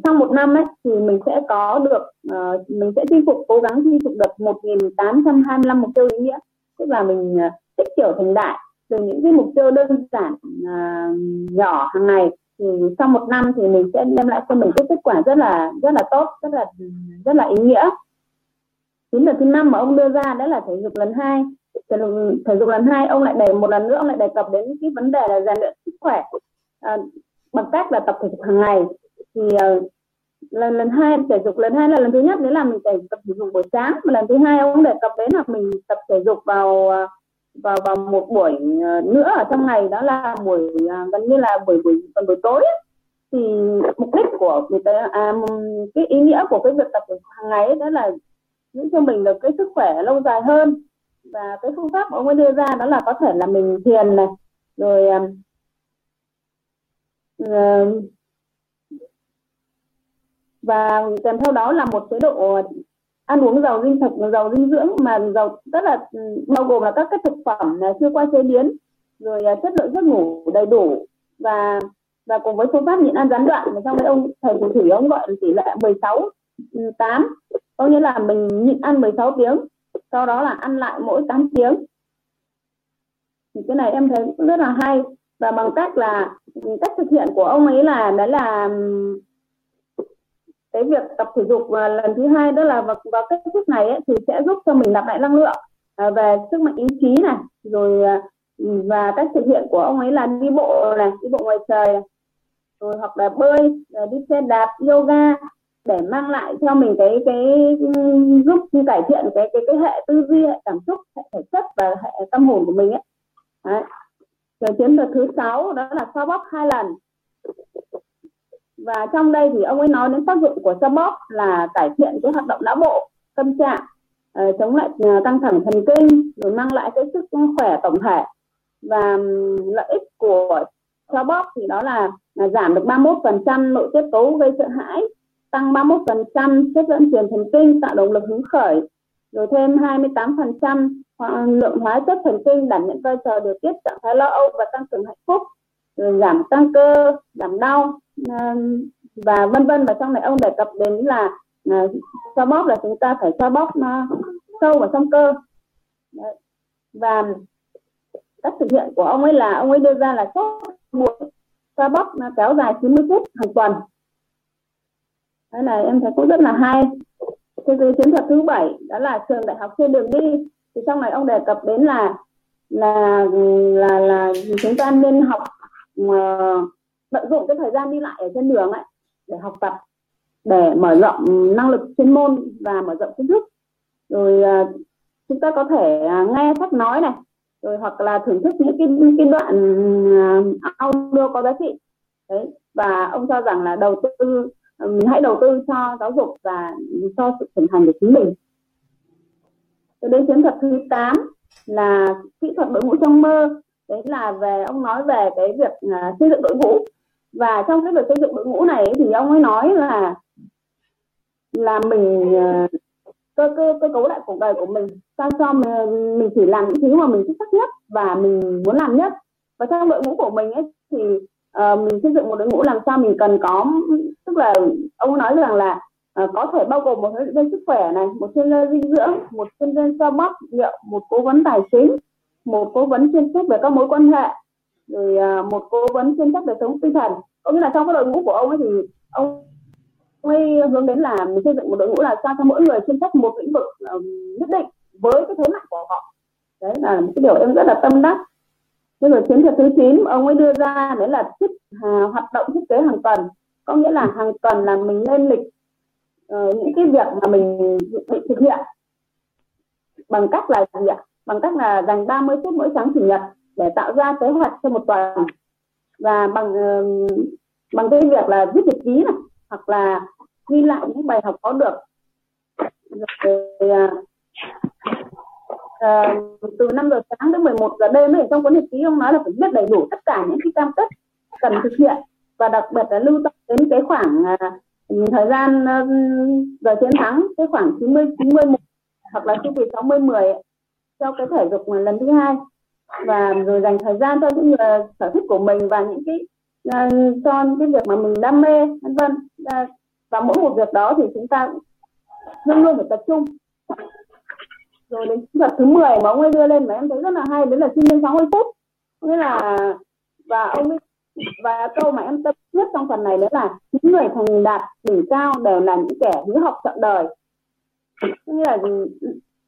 sau một năm ấy thì mình sẽ có được uh, mình sẽ chinh phục cố gắng chinh phục được 1.825 mục tiêu ý nghĩa. Tức là mình ờ, uh, tích tiểu thành đại từ những cái mục tiêu đơn giản uh, nhỏ hàng ngày. Thì sau một năm thì mình sẽ đem lại cho mình cái kết quả rất là rất là tốt rất là rất là ý nghĩa. Chính là thứ năm mà ông đưa ra đó là thể dục lần hai. Thể dục lần hai ông lại đề một lần nữa ông lại đề cập đến cái vấn đề là rèn luyện sức khỏe. À, bằng cách là tập thể dục hàng ngày. Thì uh, lần lần hai thể dục lần hai là lần thứ nhất đấy là mình thể tập thể dục buổi sáng. Và lần thứ hai ông đề cập đến là mình tập thể dục vào ờ, vào vào một buổi ờ, nữa ở trong ngày. Đó là buổi gần như là buổi buổi buổi, buổi tối thì mục đích của người ta à, à, cái ý nghĩa của cái việc tập thể dục hàng ngày ấy, đó là giữ cho mình được cái sức khỏe lâu dài hơn. Và cái phương pháp ông ấy đưa ra đó là có thể là mình thiền này rồi Ờ, và kèm theo đó là một chế độ ăn uống giàu dinh thực, giàu dinh dưỡng mà giàu rất là, bao gồm là các cái thực phẩm là chưa qua chế biến, rồi à, chất lượng giấc ngủ đầy đủ. Và và cùng với phương pháp nhịn ăn gián đoạn mà trong đấy ông, thầy phù thủy ông gọi là tỷ lệ 16 8 ừ, có nghĩa là mình nhịn ăn 16 tiếng, sau đó là ăn lại mỗi 8 tiếng. Thì cái này em thấy rất là hay và bằng cách là cách thực hiện của ông ấy là đấy là cái việc tập thể dục và lần thứ hai đó là vào, vào cách thức này ấy, thì sẽ giúp cho mình nạp lại năng lượng à, về sức mạnh ý chí này rồi à, và cách thực hiện của ông ấy là đi bộ này đi bộ ngoài trời này, rồi hoặc là bơi à, đi xe đạp yoga để mang lại cho mình cái cái giúp cải thiện cái cái cái hệ tư duy hệ cảm xúc hệ thể chất và hệ tâm hồn của mình ấy Đấy rồi chiến lược thứ sáu đó là xoa bóp hai lần. Và trong đây thì ông ấy nói đến tác dụng của xoa bóp là cải thiện cái hoạt động não bộ tâm trạng uh, chống lại ờ, căng thẳng thần kinh rồi mang lại cái sức khỏe tổng thể. Và lợi ích của xoa bóp thì đó là, là giảm được 31% nội tiết tố gây sợ hãi tăng 31% chất dẫn truyền thần kinh tạo động lực hứng khởi rồi thêm 28% lượng hóa chất thần kinh đảm nhận vai trò điều tiết trạng thái lo âu và tăng cường hạnh phúc, rồi giảm tăng cơ, giảm đau ờ, và vân vân. Và trong này ông đề cập đến là ờ, xoa bóp là chúng ta phải xoa bóp nó sâu vào trong cơ. Đấy. và cách thực hiện của ông ấy là, ông ấy đưa ra là số mũi xoa bóp kéo dài 90 phút hàng tuần. Cái này em thấy cũng rất là hay. Thế giới chiến thuật thứ bảy, đó là trường đại học trên đường đi thì trong này ông đề cập đến là là là là chúng ta nên học ờ, uh, tận dụng cái thời gian đi lại ở trên đường ấy để học tập để mở rộng năng lực chuyên môn và mở rộng kiến thức. Rồi uh, chúng ta có thể uh, nghe sách nói này rồi hoặc là thưởng thức những cái cái đoạn uh, audio có giá trị. Đấy và ông cho rằng là đầu tư mình hãy đầu tư cho giáo dục và cho sự trưởng thành của chính mình cái đến chiến thuật thứ 8 là kỹ thuật đội ngũ trong mơ. Đấy là về ông nói về cái việc uh, xây dựng đội ngũ. Và trong cái việc xây dựng đội ngũ này thì ông ấy nói là là mình uh, cơ cơ cơ cấu lại cuộc đời của mình sao cho mình, mình chỉ làm những thứ mà mình thích sắc nhất và mình muốn làm nhất. Và trong đội ngũ của mình ấy thì uh, mình xây dựng một đội ngũ làm sao mình cần có tức là ông nói rằng là à, có thể bao gồm một huấn luyện viên sức khỏe này một chuyên gia dinh dưỡng một chuyên viên xoa bóp liệu một cố vấn tài chính một cố vấn chuyên trách về các mối quan hệ rồi à, một cố vấn chuyên trách về sống tinh thần. Có nghĩa là trong cái đội ngũ của ông ấy thì ông ấy hướng đến là mình xây dựng một đội ngũ là sao cho mỗi người chuyên trách một lĩnh vực uh, nhất định với cái thế mạnh của họ. Đấy là một cái điều em rất là tâm đắc. Thế rồi chiến thuật thứ 9 ông ấy đưa ra đấy là thiết à, hoạt động thiết kế hàng tuần. Có nghĩa là hàng tuần là mình lên lịch uh, những cái việc mà mình định thực hiện bằng cách là gì ạ? Bằng cách là dành 30 phút mỗi sáng chủ nhật để tạo ra kế hoạch cho một tuần. Và bằng uh, bằng cái việc là viết nhật ký này hoặc là ghi lại những bài học có được. Rồi uh, à, từ 5 giờ sáng đến 11 giờ đêm ấy trong cuốn nhật ký ông nói là phải viết đầy đủ tất cả những cái cam kết cần thực hiện. Và đặc biệt là lưu tâm đến cái khoảng à, thời gian ờ, giờ chiến thắng cái khoảng 90 90 hoặc là chu kỳ 60 10 cho cái thể dục lần thứ hai. Và rồi dành thời gian cho những người sở thích của mình và những cái uh, cho những cái việc mà mình đam mê vân vân. Uh, và mỗi một việc đó thì chúng ta luôn luôn phải tập trung. Rồi đến vật thứ 10 mà ông ấy đưa lên mà em thấy rất là hay đấy là sinh viên 60 phút. Nghĩa là và ông ấy và câu mà em tâm nhất trong phần này nữa là những người thành đạt đỉnh cao đều là những kẻ hiếu học trọn đời. Nghĩa là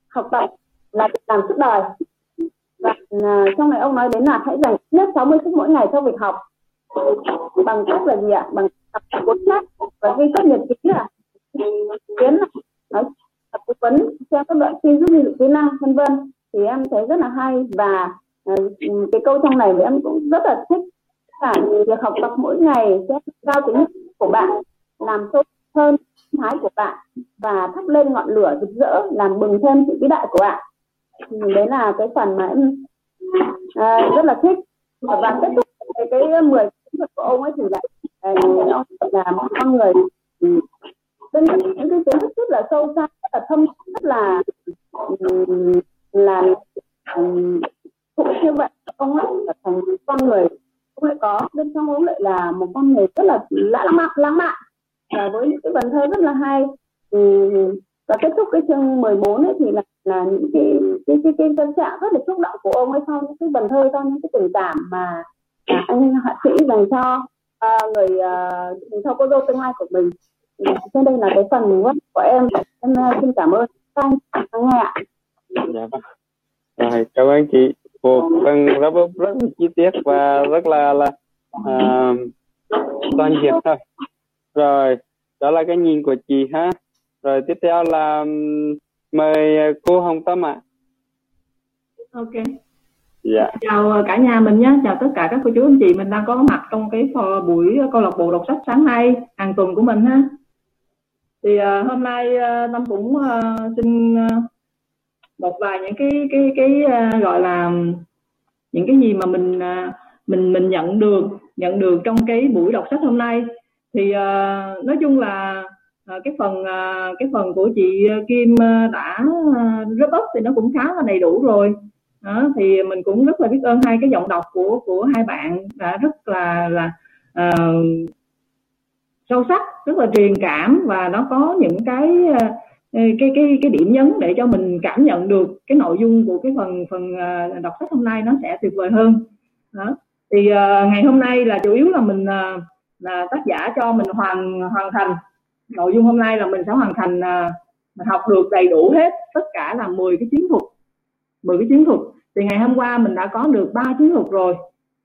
học tập là làm suốt đời. Và uh, trong này ông nói đến là hãy dành nhất 60 phút mỗi ngày cho việc học. Bằng cách là gì ạ? Bằng tập cuốn sách. Và ghi chép nhật ký là kiến nói tập tư vấn xem các đoạn tin giúp kỹ năng vân vân. Thì em thấy rất là hay. Và uh, cái câu trong này thì em cũng rất là thích cả việc học tập mỗi ngày sẽ cao tính của bạn làm tốt hơn thái của bạn và thắp lên ngọn lửa rực rỡ làm bừng thêm sự vĩ đại của bạn. Thì đấy là cái phần mà em à, rất là thích. Và kết thúc cái cái mười kỹ thuật của ông ấy thì là ông là một con người ừ, bên những cái kiến thức rất là sâu xa rất là thâm rất là ừ, là ừ, cũng như vậy. Ông ấy là thành con người cũng lại có. Bên trong ông lại là một con người rất là lãng mạn lãng mạn. Và với những cái vần thơ rất là hay. Ừ, và kết thúc cái chương 14 ấy thì là là những cái cái cái, cái tâm trạng rất là xúc động của ông ấy sau những cái vần thơ sau những cái tình cảm mà à, anh họa sĩ dành cho uh, người uh, cho cô dâu tương lai của mình. Ừ, trên đây là cái phần của em. Em uh, xin cảm ơn. Anh nghe ạ. Dạ vâng. Rồi cảm ơn chị một phần rất rất, rất chi tiết và rất là là uh, toàn diện thôi rồi đó là cái nhìn của chị ha rồi tiếp theo là mời cô Hồng Tâm ạ. À. Ok. Dạ. Chào cả nhà mình nhé, chào tất cả các cô chú anh chị mình đang có mặt trong cái buổi câu lạc bộ đọc sách sáng nay hàng tuần của mình ha. Thì uh, hôm nay uh, Tâm cũng uh, xin uh, một vài những cái cái cái uh, gọi là những cái gì mà mình uh, mình mình nhận được nhận được trong cái buổi đọc sách hôm nay. Thì uh, nói chung là uh, cái phần uh, cái phần của chị Kim đã rất up thì nó cũng khá là đầy đủ rồi. Đó thì mình cũng rất là biết ơn hai cái giọng đọc của của hai bạn đã rất là là uh, sâu sắc rất là truyền cảm và nó có những cái uh, cái cái cái điểm nhấn để cho mình cảm nhận được cái nội dung của cái phần phần à, đọc sách hôm nay nó sẽ tuyệt vời hơn. Đó. Thì uh, ngày hôm nay là chủ yếu là mình uh, là tác giả cho mình hoàn hoàn thành. Nội dung hôm nay là mình sẽ hoàn thành uh, học được đầy đủ hết tất cả là 10 cái chiến thuật 10 cái chiến thuật. Thì ngày hôm qua mình đã có được ba chiến thuật rồi.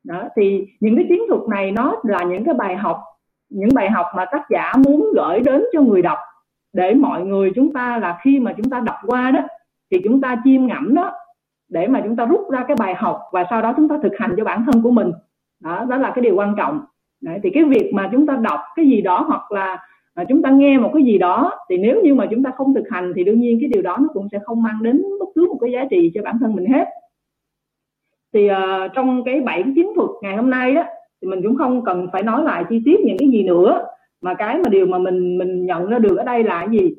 Đó. Thì những cái chiến thuật này nó là những cái bài học những bài học mà tác giả muốn gửi đến cho người đọc để mọi người chúng ta là khi mà chúng ta đọc qua đó thì chúng ta chiêm ngẫm đó để mà chúng ta rút ra cái bài học và sau đó chúng ta thực hành cho bản thân của mình. Đó đó là cái điều quan trọng. Đấy, thì cái việc mà chúng ta đọc cái gì đó hoặc là mà chúng ta nghe một cái gì đó thì nếu như mà chúng ta không thực hành thì đương nhiên cái điều đó nó cũng sẽ không mang đến bất cứ một cái giá trị cho bản thân mình hết. Thì uh, trong cái bảy chiến thuật ngày hôm nay đó thì mình cũng không cần phải nói lại chi tiết những cái gì nữa mà cái mà điều mà mình mình nhận ra được ở đây là cái gì?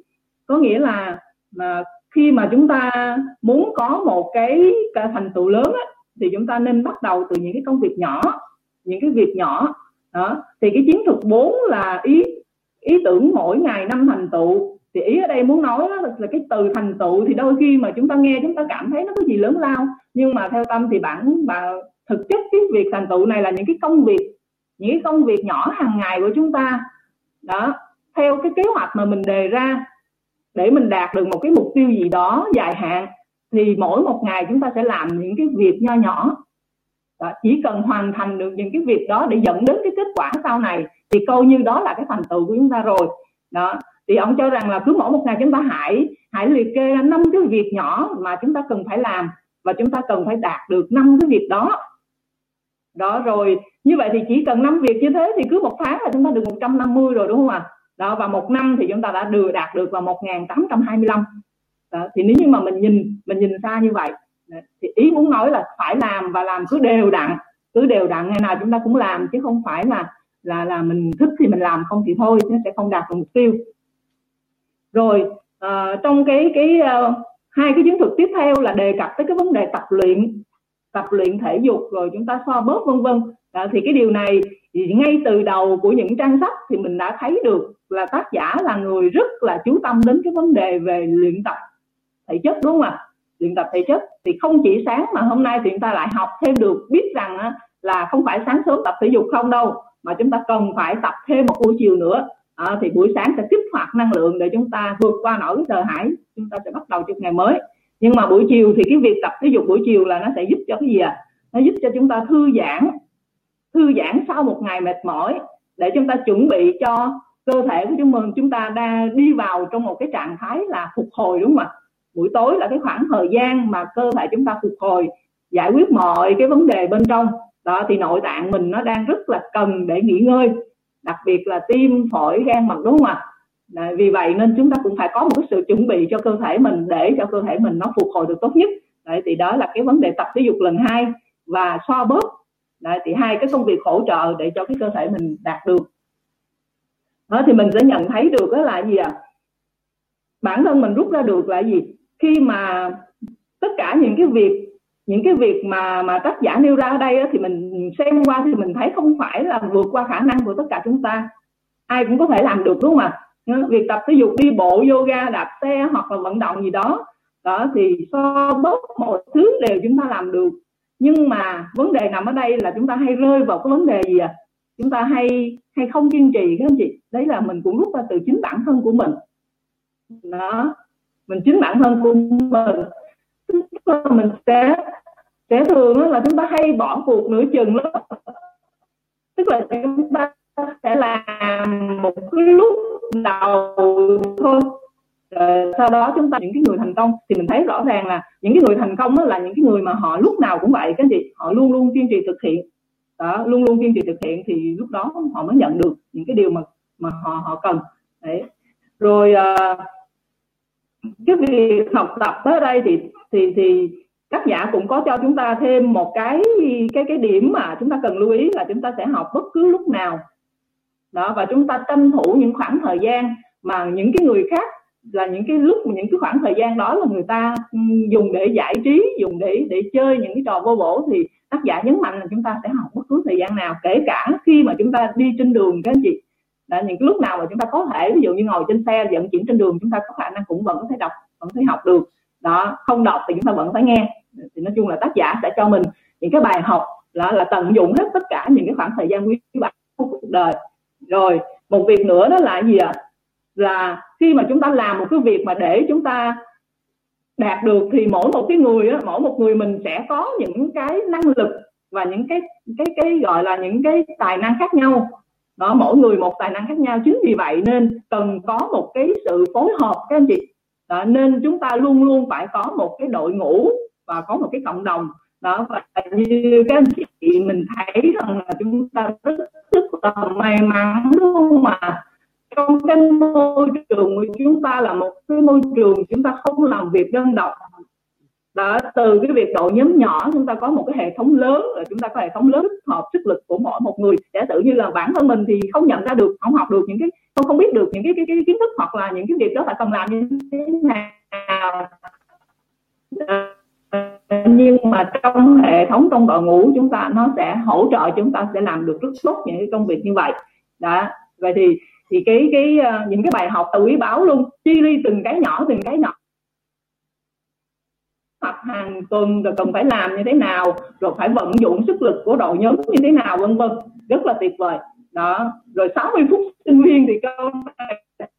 Có nghĩa là mà khi mà chúng ta muốn có một cái, cái thành tựu lớn á, thì chúng ta nên bắt đầu từ những cái công việc nhỏ những cái việc nhỏ. Đó. Thì cái chiến thuật 4 là ý ý tưởng mỗi ngày năm thành tựu. Thì ý ở đây muốn nói đó là cái từ thành tựu thì đôi khi mà chúng ta nghe chúng ta cảm thấy nó có gì lớn lao. Nhưng mà theo tâm thì bản bà thực chất cái việc thành tựu này là những cái công việc những cái công việc nhỏ hàng ngày của chúng ta đó theo cái kế hoạch mà mình đề ra để mình đạt được một cái mục tiêu gì đó dài hạn thì mỗi một ngày chúng ta sẽ làm những cái việc nho nhỏ. Đó, chỉ cần hoàn thành được những cái việc đó để dẫn đến cái kết quả sau này thì coi như đó là cái thành tựu của chúng ta rồi. Đó thì ông cho rằng là cứ mỗi một ngày chúng ta hãy hãy liệt kê năm cái việc nhỏ mà chúng ta cần phải làm và chúng ta cần phải đạt được năm cái việc đó đó rồi như vậy thì chỉ cần năm việc như thế thì cứ một tháng là chúng ta được 150 rồi đúng không ạ? À? đó và một năm thì chúng ta đã được đạt được là 1825 đó, thì nếu như mà mình nhìn mình nhìn xa như vậy thì ý muốn nói là phải làm và làm cứ đều đặn cứ đều đặn ngày nào chúng ta cũng làm chứ không phải là là là mình thích thì mình làm không thì thôi nó sẽ không đạt được mục tiêu. Rồi uh, trong cái cái uh, hai cái chiến thuật tiếp theo là đề cập tới cái vấn đề tập luyện tập luyện thể dục rồi chúng ta so bóp vân vân. À, thì cái điều này thì ngay từ đầu của những trang sách thì mình đã thấy được là tác giả là người rất là chú tâm đến cái vấn đề về luyện tập thể chất đúng không ạ? Luyện tập thể chất thì không chỉ sáng mà hôm nay thì chúng ta lại học thêm được biết rằng là không phải sáng sớm tập thể dục không đâu mà chúng ta cần phải tập thêm một buổi chiều nữa. À, thì buổi sáng sẽ kích hoạt năng lượng để chúng ta vượt qua nỗi sợ hãi chúng ta sẽ bắt đầu cho ngày mới nhưng mà buổi chiều thì cái việc tập thể dục buổi chiều là nó sẽ giúp cho cái gì à nó giúp cho chúng ta thư giãn thư giãn sau một ngày mệt mỏi để chúng ta chuẩn bị cho cơ thể của chúng mình. Chúng ta đang đi vào trong một cái trạng thái là phục hồi đúng không ạ? Buổi tối là cái khoảng thời gian mà cơ thể chúng ta phục hồi giải quyết mọi cái vấn đề bên trong. Đó thì nội tạng mình nó đang rất là cần để nghỉ ngơi. Đặc biệt là tim phổi gan mật đúng không ạ? à, vì vậy nên chúng ta cũng phải có một cái sự chuẩn bị cho cơ thể mình để cho cơ thể mình nó phục hồi được tốt nhất. Đấy thì đó là cái vấn đề tập thể dục lần hai. Và xoa bóp đấy thì hai cái công việc hỗ trợ để cho cái cơ thể mình đạt được. Đó thì mình sẽ nhận thấy được đó là gì ạ? À? bản thân mình rút ra được là gì? Khi mà tất cả những cái việc những cái việc mà mà tác giả nêu ra ở đây á, thì mình xem qua thì mình thấy không phải là vượt qua khả năng của tất cả chúng ta. Ai cũng có thể làm được đúng không ạ? Ừ, việc tập thể dục đi bộ, yoga, đạp xe hoặc là vận động gì đó. Đó, thì so bớt một thứ đều chúng ta làm được. Nhưng mà vấn đề nằm ở đây là chúng ta hay rơi vào cái vấn đề gì à chúng ta hay hay không kiên trì, các anh chị. Đấy là mình cũng rút ra từ chính bản thân của mình. Đó, mình chính bản thân của mình. Tức là mình sẽ sẽ thường là chúng ta hay bỏ cuộc nửa chừng lắm. Tức là chúng ta sẽ làm một cái lúc đầu thôi. Rồi sau đó chúng ta những cái người thành công thì mình thấy rõ ràng là những cái người thành công đó là những cái người mà họ lúc nào cũng vậy cái gì họ luôn luôn kiên trì thực hiện. Đó luôn luôn kiên trì thực hiện thì lúc đó họ mới nhận được những cái điều mà mà họ họ cần. Đấy. Rồi uh, cái việc học tập tới đây thì thì thì tác giả cũng có cho chúng ta thêm một cái cái cái điểm mà chúng ta cần lưu ý là chúng ta sẽ học bất cứ lúc nào đó, và chúng ta tranh thủ những khoảng thời gian mà những cái người khác là những cái lúc, những cái khoảng thời gian đó là người ta dùng để giải trí, dùng để để chơi những cái trò vô bổ thì tác giả nhấn mạnh là chúng ta sẽ học bất cứ thời gian nào, kể cả khi mà chúng ta đi trên đường các anh chị. Là những cái lúc nào mà chúng ta có thể, ví dụ như ngồi trên xe vận chuyển trên đường, chúng ta có khả năng cũng vẫn có thể đọc, vẫn có thể học được. Đó, không đọc thì chúng ta vẫn phải nghe. Thì nói chung là tác giả sẽ cho mình những cái bài học là là tận dụng hết tất cả những cái khoảng thời gian quý báu của cuộc đời rồi một việc nữa đó là gì ạ? À? là khi mà chúng ta làm một cái việc mà để chúng ta đạt được thì mỗi một cái người á, mỗi một người mình sẽ có những cái năng lực và những cái cái cái gọi là những cái tài năng khác nhau. Đó mỗi người một tài năng khác nhau. Chính vì vậy nên cần có một cái sự phối hợp các anh chị. Đó, nên chúng ta luôn luôn phải có một cái đội ngũ và có một cái cộng đồng. Đó và như các anh chị mình thấy rằng là chúng ta rất rất là may mắn đúng không mà trong cái môi trường của chúng ta là một cái môi trường chúng ta không làm việc đơn độc. Đó từ cái việc đội nhóm nhỏ chúng ta có một cái hệ thống lớn là chúng ta có hệ thống lớn hợp sức lực của mỗi một người. Giả tự như là bản thân mình thì không nhận ra được không học được những cái không không biết được những cái cái, cái kiến thức hoặc là những cái việc đó phải cần làm như thế nào nhưng mà trong hệ thống trong đội ngũ chúng ta nó sẽ hỗ trợ chúng ta sẽ làm được rất tốt những cái công việc như vậy. Đó. Vậy thì thì cái cái uh, những cái bài học từ quý báo luôn. Chi ly từng cái nhỏ từng cái nhỏ. Hoặc hàng tuần rồi cần phải làm như thế nào rồi phải vận dụng sức lực của đội nhóm như thế nào vân vân. Rất là tuyệt vời. Đó. Rồi 60 phút sinh viên thì câu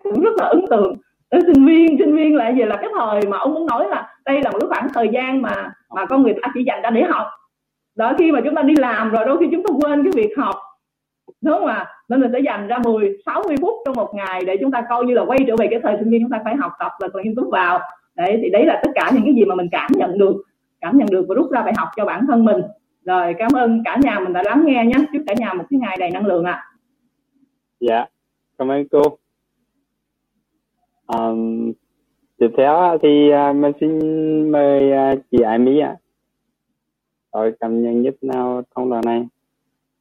cũng rất là ấn tượng. Sinh viên sinh viên lại về là cái thời mà ông muốn nói là đây là một cái khoảng thời gian mà mà con người ta chỉ dành ra để học. Đó, khi mà chúng ta đi làm rồi đôi khi chúng ta quên cái việc học. Đúng không ạ? Nên mình sẽ dành ra 10 60 phút trong một ngày để chúng ta coi như là quay trở về cái thời sinh viên chúng ta phải học tập và còn nghiêm túc vào. Đấy, thì đấy là tất cả những cái gì mà mình cảm nhận được, cảm nhận được và rút ra bài học cho bản thân mình. Rồi, cảm ơn cả nhà mình đã lắng nghe nhé. Chúc cả nhà một cái ngày đầy năng lượng ạ. À. dạ cảm ơn cô um, tiếp theo thì uh, mình xin mời uh, chị Ái Mỹ ạ. Rồi cảm nhận nhất nào trong đoạn này.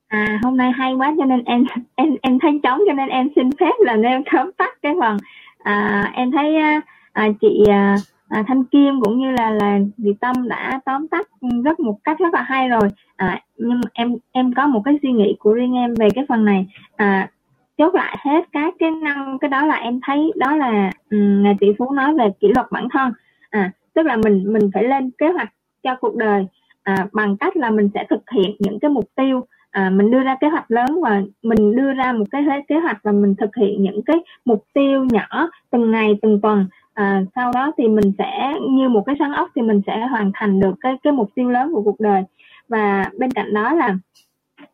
À hôm nay hay quá cho nên em em em thấy trống cho nên em xin phép là em tóm tắt cái phần à, em thấy à, à, chị à, à, Thanh Kim cũng như là là chị Tâm đã tóm tắt rất một cách rất là hay rồi. À, nhưng em em có một cái suy nghĩ của riêng em về cái phần này. À, chốt lại hết các cái năm cái đó là em thấy đó là um, ngài tỷ phú nói về kỷ luật bản thân. À tức là mình mình phải lên kế hoạch cho cuộc đời à, bằng cách là mình sẽ thực hiện những cái mục tiêu à, mình đưa ra kế hoạch lớn và mình đưa ra một cái kế hoạch và mình thực hiện những cái mục tiêu nhỏ từng ngày từng tuần. À, sau đó thì mình sẽ như một cái sáng ốc thì mình sẽ hoàn thành được cái cái mục tiêu lớn của cuộc đời. Và bên cạnh đó là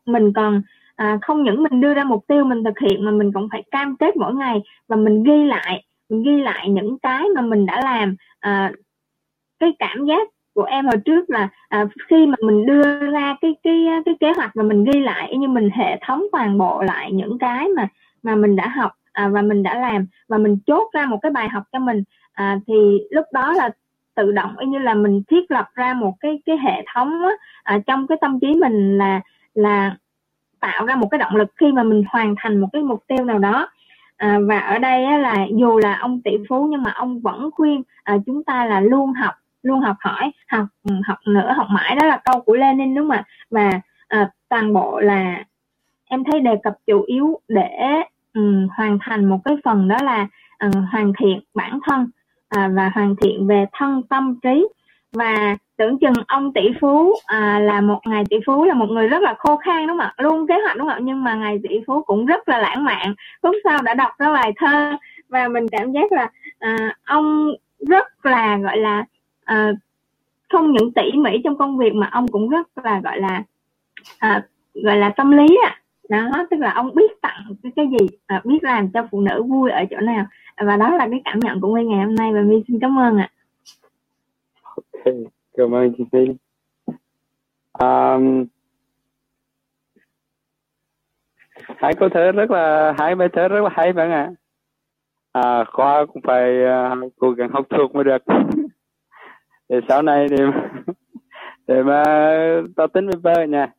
mình còn à, không những mình đưa ra mục tiêu mình thực hiện mà mình cũng phải cam kết mỗi ngày và mình ghi lại mình ghi lại những cái mà mình đã làm. À, cái cảm giác của em hồi trước là à, khi mà mình đưa ra cái cái cái kế hoạch và mình ghi lại như mình hệ thống toàn bộ lại những cái mà mà mình đã học à, và mình đã làm và mình chốt ra một cái bài học cho mình à, thì lúc đó là tự động như là mình thiết lập ra một cái cái hệ thống á, à, trong cái tâm trí mình là là tạo ra một cái động lực khi mà mình hoàn thành một cái mục tiêu nào đó. À, và ở đây á, là dù là ông tỷ phú nhưng mà ông vẫn khuyên à, chúng ta là luôn học luôn học hỏi học ừ, học nữa học mãi. Đó là câu của Lenin đúng không ạ? Và à, toàn bộ là em thấy đề cập chủ yếu để um, hoàn thành một cái phần đó là um, hoàn thiện bản thân à, và hoàn thiện về thân tâm trí. Và tưởng chừng ông tỷ phú à, là một ngày tỷ phú là một người rất là khô khan đúng không ạ? Luôn kế hoạch đúng không ạ? Nhưng mà ngày tỷ phú cũng rất là lãng mạn lúc sau đã đọc ra bài thơ và mình cảm giác là à, ông rất là gọi là à, không những tỉ mỉ trong công việc mà ông cũng rất là gọi là à, gọi là tâm lý à đó tức là ông biết tặng cái, cái gì à, biết làm cho phụ nữ vui ở chỗ nào. Và đó là cái cảm nhận của My ngày hôm nay và mi xin cảm ơn ạ. Ok cảm ơn chị phi, um, hai câu thơ rất là hai bài thơ rất là hay bạn ạ à. à, khoa cũng phải uh, cố gắng học thuộc mới được [LAUGHS] để sau này để [LAUGHS] để mà tao tính với bơ nha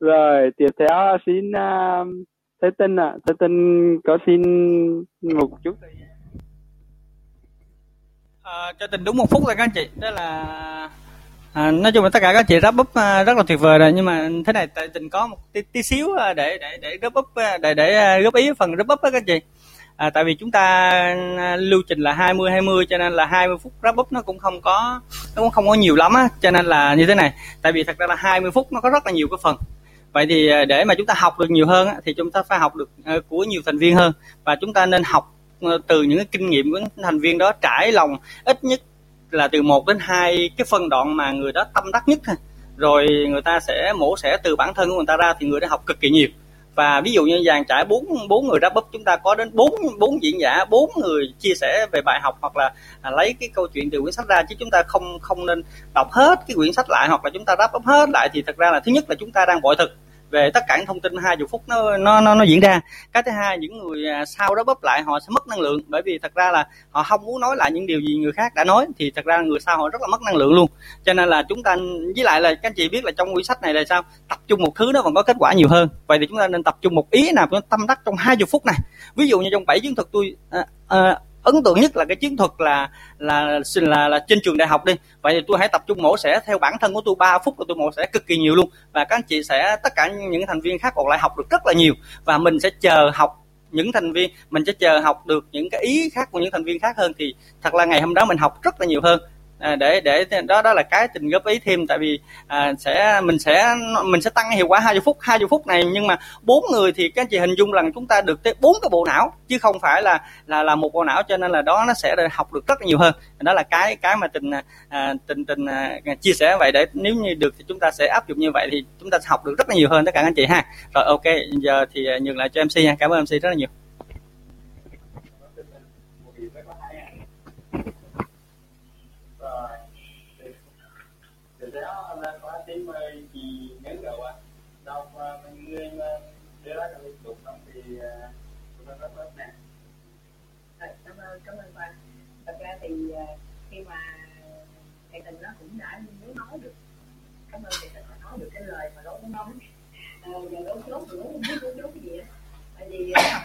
rồi tiếp theo xin uh, thế tinh ạ à. thế tinh có xin một chút à, cho tình đúng một phút thôi các anh chị. Đó là à, nói chung là tất cả các chị wrap up à, rất là tuyệt vời rồi. Nhưng mà thế này tại tình có một tí, tí xíu à, để để để wrap up à, để để góp ý phần wrap up đó các anh chị. À, tại vì chúng ta lưu trình là 20 20 cho nên là 20 phút wrap up nó cũng không có nó cũng không có nhiều lắm á. Cho nên là như thế này tại vì thật ra là 20 phút nó có rất là nhiều cái phần. Vậy thì để mà chúng ta học được nhiều hơn á, thì chúng ta phải học được của nhiều thành viên hơn. Và chúng ta nên học Ờ, từ những cái kinh nghiệm của thành viên đó trải lòng ít nhất là từ 1 đến hai cái phân đoạn mà người đó tâm đắc nhất rồi người ta sẽ mổ xẻ từ bản thân của người ta ra thì người đó học cực kỳ nhiều. Và ví dụ như dàn trải bốn bốn người ra búp chúng ta có đến bốn bốn diễn giả bốn người chia sẻ về bài học hoặc là à, lấy cái câu chuyện từ quyển sách ra chứ chúng ta không không nên đọc hết cái quyển sách lại hoặc là chúng ta đáp up hết lại thì thật ra là thứ nhất là chúng ta đang bội thực về tất cả những thông tin 20 phút nó nó nó, nó diễn ra. Cái thứ hai những người à, sau đó bóp lại họ sẽ mất năng lượng. Bởi vì thật ra là họ không muốn nói lại những điều gì người khác đã nói thì thật ra người sau họ rất là mất năng lượng luôn. Cho nên là chúng ta với lại là các anh chị biết là trong quyển sách này là sao? Tập trung một thứ nó còn có kết quả nhiều hơn. Vậy thì chúng ta nên tập trung một ý nào tâm đắc trong 20 phút này. Ví dụ như trong bảy chiến thuật tôi à, à, ấn tượng nhất là cái chiến thuật là là là, là trên trường đại học đi. Vậy thì tôi hãy tập trung mổ xẻ theo bản thân của tôi 3 phút của tôi mổ xẻ cực kỳ nhiều luôn. Và các anh chị sẽ tất cả những thành viên khác còn lại học được rất là nhiều. Và mình sẽ chờ học những thành viên mình sẽ chờ học được những cái ý khác của những thành viên khác hơn. Thì thật là ngày hôm đó mình học rất là nhiều hơn à, để để đó đó là cái tình góp ý thêm. Tại vì à, sẽ mình sẽ mình sẽ tăng hiệu quả 20 phút 20 phút này. Nhưng mà bốn người thì các anh chị hình dung rằng chúng ta được tới bốn cái bộ não chứ không phải là là là một bộ não. Cho nên là đó nó sẽ học được rất là nhiều hơn. Đó là cái cái mà tình à, à tình tình à, à, chia sẻ vậy. Để nếu như được thì chúng ta sẽ áp dụng như vậy thì chúng ta sẽ học được rất là nhiều hơn tất cả các anh chị ha. Rồi ok giờ thì à, nhường lại cho mc nha. Cảm ơn mc rất là nhiều. yeah.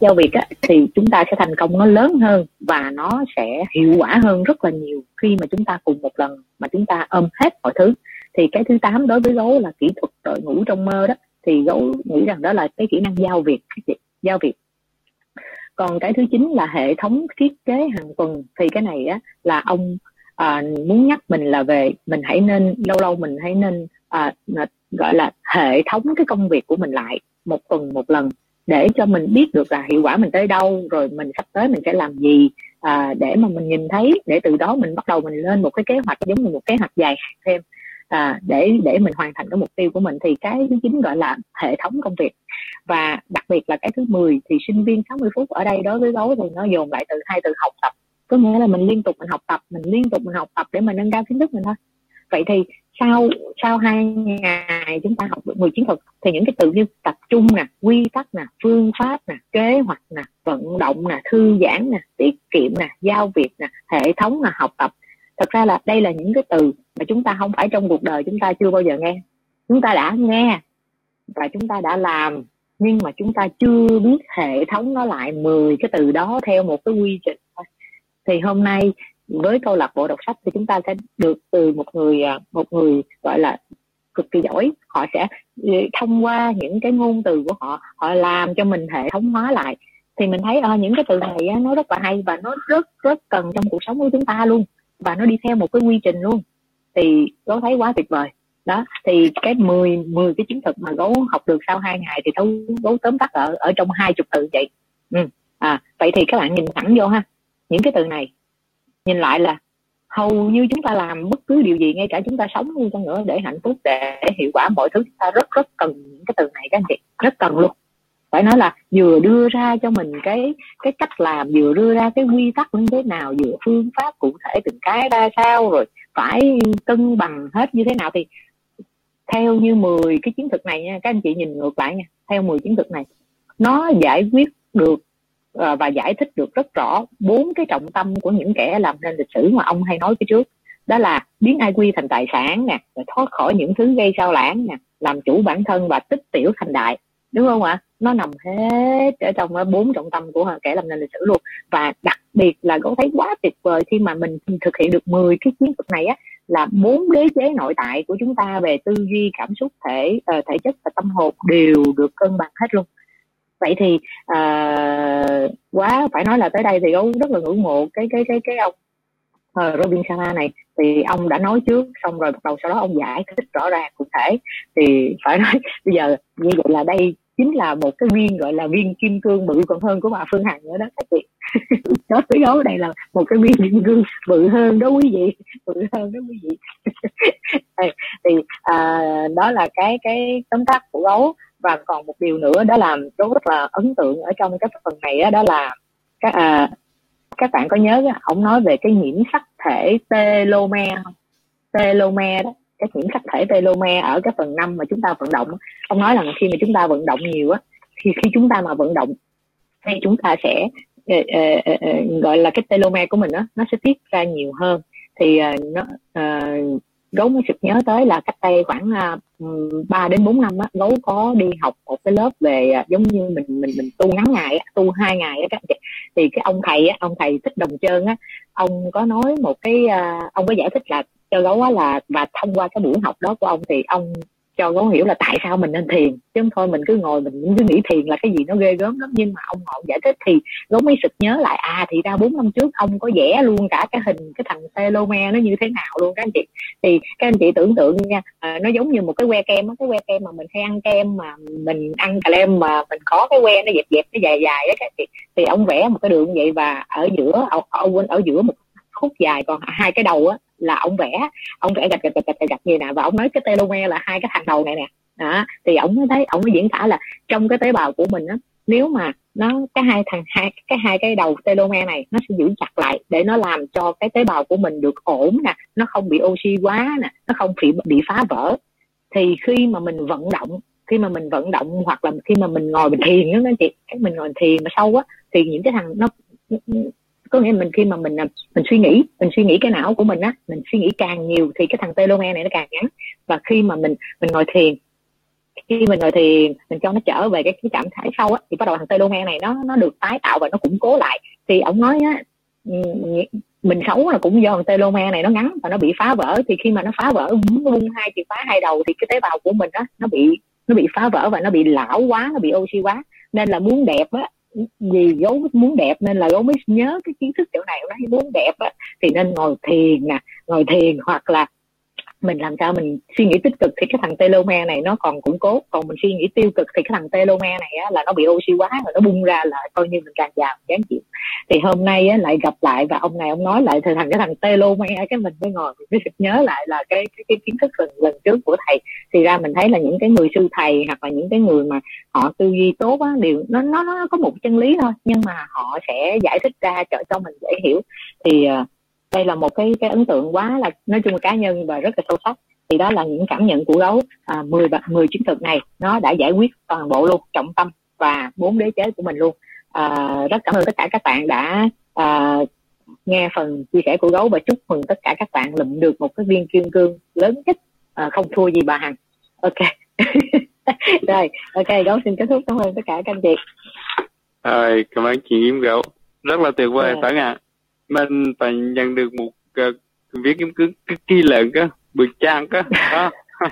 giao việc á, thì chúng ta sẽ thành công nó lớn hơn và nó sẽ hiệu quả hơn rất là nhiều khi mà chúng ta cùng một lần mà chúng ta ôm hết mọi thứ. Thì cái thứ tám đối với gấu là kỹ thuật đội ngũ trong mơ đó. Thì gấu nghĩ rằng đó là cái kỹ năng giao việc giao việc. Còn cái thứ chín là hệ thống thiết kế hàng tuần. Thì cái này á là ông à, muốn nhắc mình là về mình hãy nên lâu lâu mình hãy nên à, gọi là hệ thống cái công việc của mình lại một tuần một lần để cho mình biết được là hiệu quả mình tới đâu rồi mình sắp tới mình sẽ làm gì à, để mà mình nhìn thấy để từ đó mình bắt đầu mình lên một cái kế hoạch giống như một kế hoạch dài hạn thêm à, để để mình hoàn thành cái mục tiêu của mình. Thì cái thứ chính gọi là hệ thống công việc. Và đặc biệt là cái thứ 10 thì sinh viên 60 phút ở đây đối với gấu thì nó dồn lại từ hai từ học tập. Có nghĩa là mình liên tục mình học tập mình liên tục mình học tập để mình nâng cao kiến thức mình thôi. Vậy thì sau sau hai ngày chúng ta học được 10 chiến thuật, thì những cái từ như tập trung nè, quy tắc nè, phương pháp nè, kế hoạch nè, vận động nè, thư giãn nè, tiết kiệm nè, giao việc nè, hệ thống nè, học tập. Thật ra là đây là những cái từ mà chúng ta không phải trong cuộc đời chúng ta chưa bao giờ nghe. Chúng ta đã nghe và chúng ta đã làm, nhưng mà chúng ta chưa biết hệ thống nó lại 10 cái từ đó theo một cái quy trình thôi. Thì hôm nay với câu lạc bộ đọc sách thì chúng ta sẽ được từ một người à, một người gọi là cực kỳ giỏi. Họ sẽ thông qua những cái ngôn từ của họ họ làm cho mình hệ thống hóa lại. Thì mình thấy uh, những cái từ này á, nó rất là hay và nó rất rất cần trong cuộc sống của chúng ta luôn. Và nó đi theo một cái quy trình luôn. Thì gấu thấy quá tuyệt vời. Đó thì cái 10 10 cái chứng thực mà gấu học được sau hai ngày thì gấu gấu tóm tắt ở ở trong hai chục từ vậy. Ừ. à vậy thì các bạn nhìn thẳng vô ha. Những cái từ này nhìn lại là hầu như chúng ta làm bất cứ điều gì, ngay cả chúng ta sống luôn chăng nữa, để hạnh phúc, để hiệu quả mọi thứ, chúng ta rất rất cần những cái từ này các anh chị. Rất cần luôn. Phải nói là vừa đưa ra cho mình cái cái cách làm, vừa đưa ra cái quy tắc như thế nào, vừa phương pháp cụ thể từng cái ra sao, rồi phải cân bằng hết như thế nào thì theo như 10 cái chiến thuật này nha, các anh chị nhìn ngược lại nha, theo 10 chiến thuật này, nó giải quyết được Ờ, và giải thích được rất rõ bốn cái trọng tâm của những kẻ làm nên lịch sử mà ông hay nói phía trước. Đó là biến ai quy thành tài sản nè thoát khỏi những thứ gây sao lãng nè, làm chủ bản thân và tích tiểu thành đại. Đúng không ạ? Nó nằm hết ở trong ờ, bốn trọng tâm của kẻ làm nên lịch sử luôn. Và đặc biệt là có thấy quá tuyệt vời khi mà mình thực hiện được 10 cái chiến thuật này á, là bốn đế chế nội tại của chúng ta về tư duy, cảm xúc, thể ờ, thể chất và tâm hồn đều được cân bằng hết luôn vậy thì uh, quá phải nói là tới đây thì gấu rất là ngưỡng mộ cái cái cái cái ông uh, Robin Sharma này. Thì ông đã nói trước xong rồi bắt đầu sau đó ông giải thích rõ ràng cụ thể. Thì phải [LAUGHS] nói bây giờ như vậy là đây chính là một cái viên gọi là viên kim cương bự còn hơn của bà Phương Hằng nữa đó các chị đó tới gấu đây là một cái viên kim cương bự hơn đó quý vị bự hơn đó quý vị. [LAUGHS] Thì à, đó là cái cái tóm tắt của gấu và còn một điều nữa đó là tôi rất là ấn tượng ở trong cái phần này đó, đó là các à, các bạn có nhớ ông nói về cái nhiễm sắc thể telomere không? Telomere đó cái nhiễm sắc thể telomere ở cái phần năm mà chúng ta vận động ông nói là khi mà chúng ta vận động nhiều á thì khi chúng ta mà vận động thì chúng ta sẽ uh, uh, uh, gọi là cái telomere của mình đó, nó sẽ tiết ra nhiều hơn. Thì uh, nó uh, gấu mới sực nhớ tới là cách đây khoảng à, uh, 3 đến 4 năm á gấu có đi học một cái lớp về uh, giống như mình mình mình tu ngắn ngày á, tu hai ngày á các chị. Thì cái ông thầy á ông thầy thích đồng trơn á ông có nói một cái uh, ông có giải thích là cho gấu á là và thông qua cái buổi học đó của ông thì ông cho gấu hiểu là tại sao mình nên thiền. Chứ không thôi mình cứ ngồi mình cứ nghĩ thiền là cái gì nó ghê gớm lắm. Nhưng mà ông ngọn giải thích thì gấu mới sực nhớ lại à thì ra bốn năm trước ông có vẽ luôn cả cái hình cái thằng telomere nó như thế nào luôn các anh chị. Thì các anh chị tưởng tượng nha à, nó giống như một cái que kem cái que kem mà mình hay ăn kem mà mình ăn cà lem mà mình có cái que nó dẹp dẹp nó dài dài đó các anh chị. Thì ông vẽ một cái đường vậy và ở giữa ở, ở, ở giữa một khúc dài còn hai cái đầu á là ông vẽ ông vẽ gạch gạch gạch gạch gạch như nè và ông nói cái telomere là hai cái thằng đầu này nè. Đó, thì ông mới thấy, ông mới diễn tả là trong cái tế bào của mình á, nếu mà nó, cái hai thằng, hai, cái hai cái đầu telomere này nó sẽ giữ chặt lại để nó làm cho cái tế bào của mình được ổn nè, nó không bị oxy quá nè, nó không bị bị phá vỡ. Thì khi mà mình vận động, khi mà mình vận động hoặc là khi mà mình ngồi mình thiền đó anh chị mình ngồi thiền mà sâu á, thì những cái thằng nó có nghĩa mình khi mà mình à, mình suy nghĩ, mình suy nghĩ cái não của mình á, mình suy nghĩ càng nhiều thì cái thằng telomere này nó càng ngắn. Và khi mà mình mình ngồi thiền, khi mình ngồi thiền, mình cho nó trở về cái cái trạng thái sâu á, thì bắt đầu thằng telomere này nó nó được tái tạo và nó củng cố lại. Thì ông nói á mình xấu là cũng do thằng telomere này nó ngắn và nó bị phá vỡ. Thì khi mà nó phá vỡ vung hai chìa phá hai đầu thì cái tế bào của mình á, nó bị nó bị phá vỡ và nó bị lão quá, nó bị oxy quá. Nên là muốn đẹp á vì gấu muốn đẹp nên là gấu mới nhớ cái kiến thức kiểu này, nó muốn đẹp á, thì nên ngồi thiền nè, ngồi thiền hoặc là mình làm sao mình suy nghĩ tích cực thì cái thằng telomere này nó còn củng cố còn mình suy nghĩ tiêu cực thì cái thằng telomere này á, là nó bị oxy hóa rồi nó bung ra là coi như mình càng già chán chịu. Thì hôm nay á, lại gặp lại và ông này ông nói lại thì thằng cái thằng telomere cái mình mới ngồi mình mới nhớ lại là cái cái, cái kiến thức lần, lần trước của thầy. Thì ra mình thấy là những cái người sư thầy hoặc là những cái người mà họ tư duy tốt á đều nó nó nó có một chân lý thôi. Nhưng mà họ sẽ giải thích ra cho cho mình dễ hiểu. Thì uh, đây là một cái cái ấn tượng quá là nói chung là cá nhân và rất là sâu sắc. Thì đó là những cảm nhận của gấu à, 10 10 chiến thuật này nó đã giải quyết toàn bộ luôn trọng tâm và bốn đế chế của mình luôn. À, rất cảm ơn tất cả các bạn đã à, nghe phần chia sẻ của gấu và chúc mừng tất cả các bạn lụm được một cái viên kim cương lớn nhất à, không thua gì bà hằng. Ok. [LAUGHS] Rồi ok gấu xin kết thúc. Cảm ơn tất cả các anh chị. Rồi cảm ơn chị Yếm gấu. Rất là tuyệt vời yeah. Tấn ạ. à mình phải nhận được một ờ, uh, viết kiếm cứ cực kỳ lớn cơ bực trang cơ đó. [LAUGHS]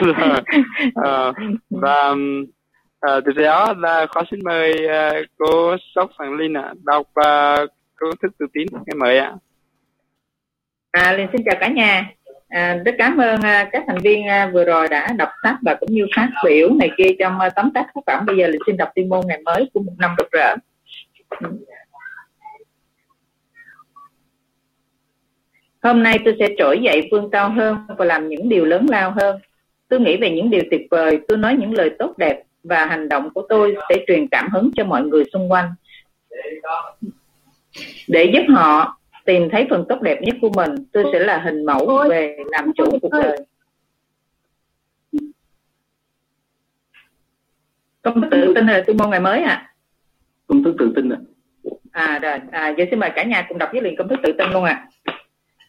Rồi, uh, và uh, từ đó là khó xin mời uh, cô sóc Phạm Linh ạ đọc uh, cô thức tự tín ngày mời ạ. À, Linh xin chào cả nhà. À, rất cảm ơn uh, các thành viên uh, vừa rồi đã đọc sách và cũng như phát biểu này kia trong uh, tấm tác tác phẩm bây giờ Linh xin đọc tuyên môn ngày mới của một năm rực rỡ. Ừ. Hôm nay tôi sẽ trỗi dậy vươn cao hơn và làm những điều lớn lao hơn. Tôi nghĩ về những điều tuyệt vời, tôi nói những lời tốt đẹp và hành động của tôi sẽ truyền cảm hứng cho mọi người xung quanh. Để giúp họ tìm thấy phần tốt đẹp nhất của mình, tôi sẽ là hình mẫu về làm chủ cuộc đời. Công thức tự tin là tuyên môn ngày mới à? Công thức tự tin à? À rồi, à, giờ xin mời cả nhà cùng đọc với liền công thức tự tin luôn ạ. À.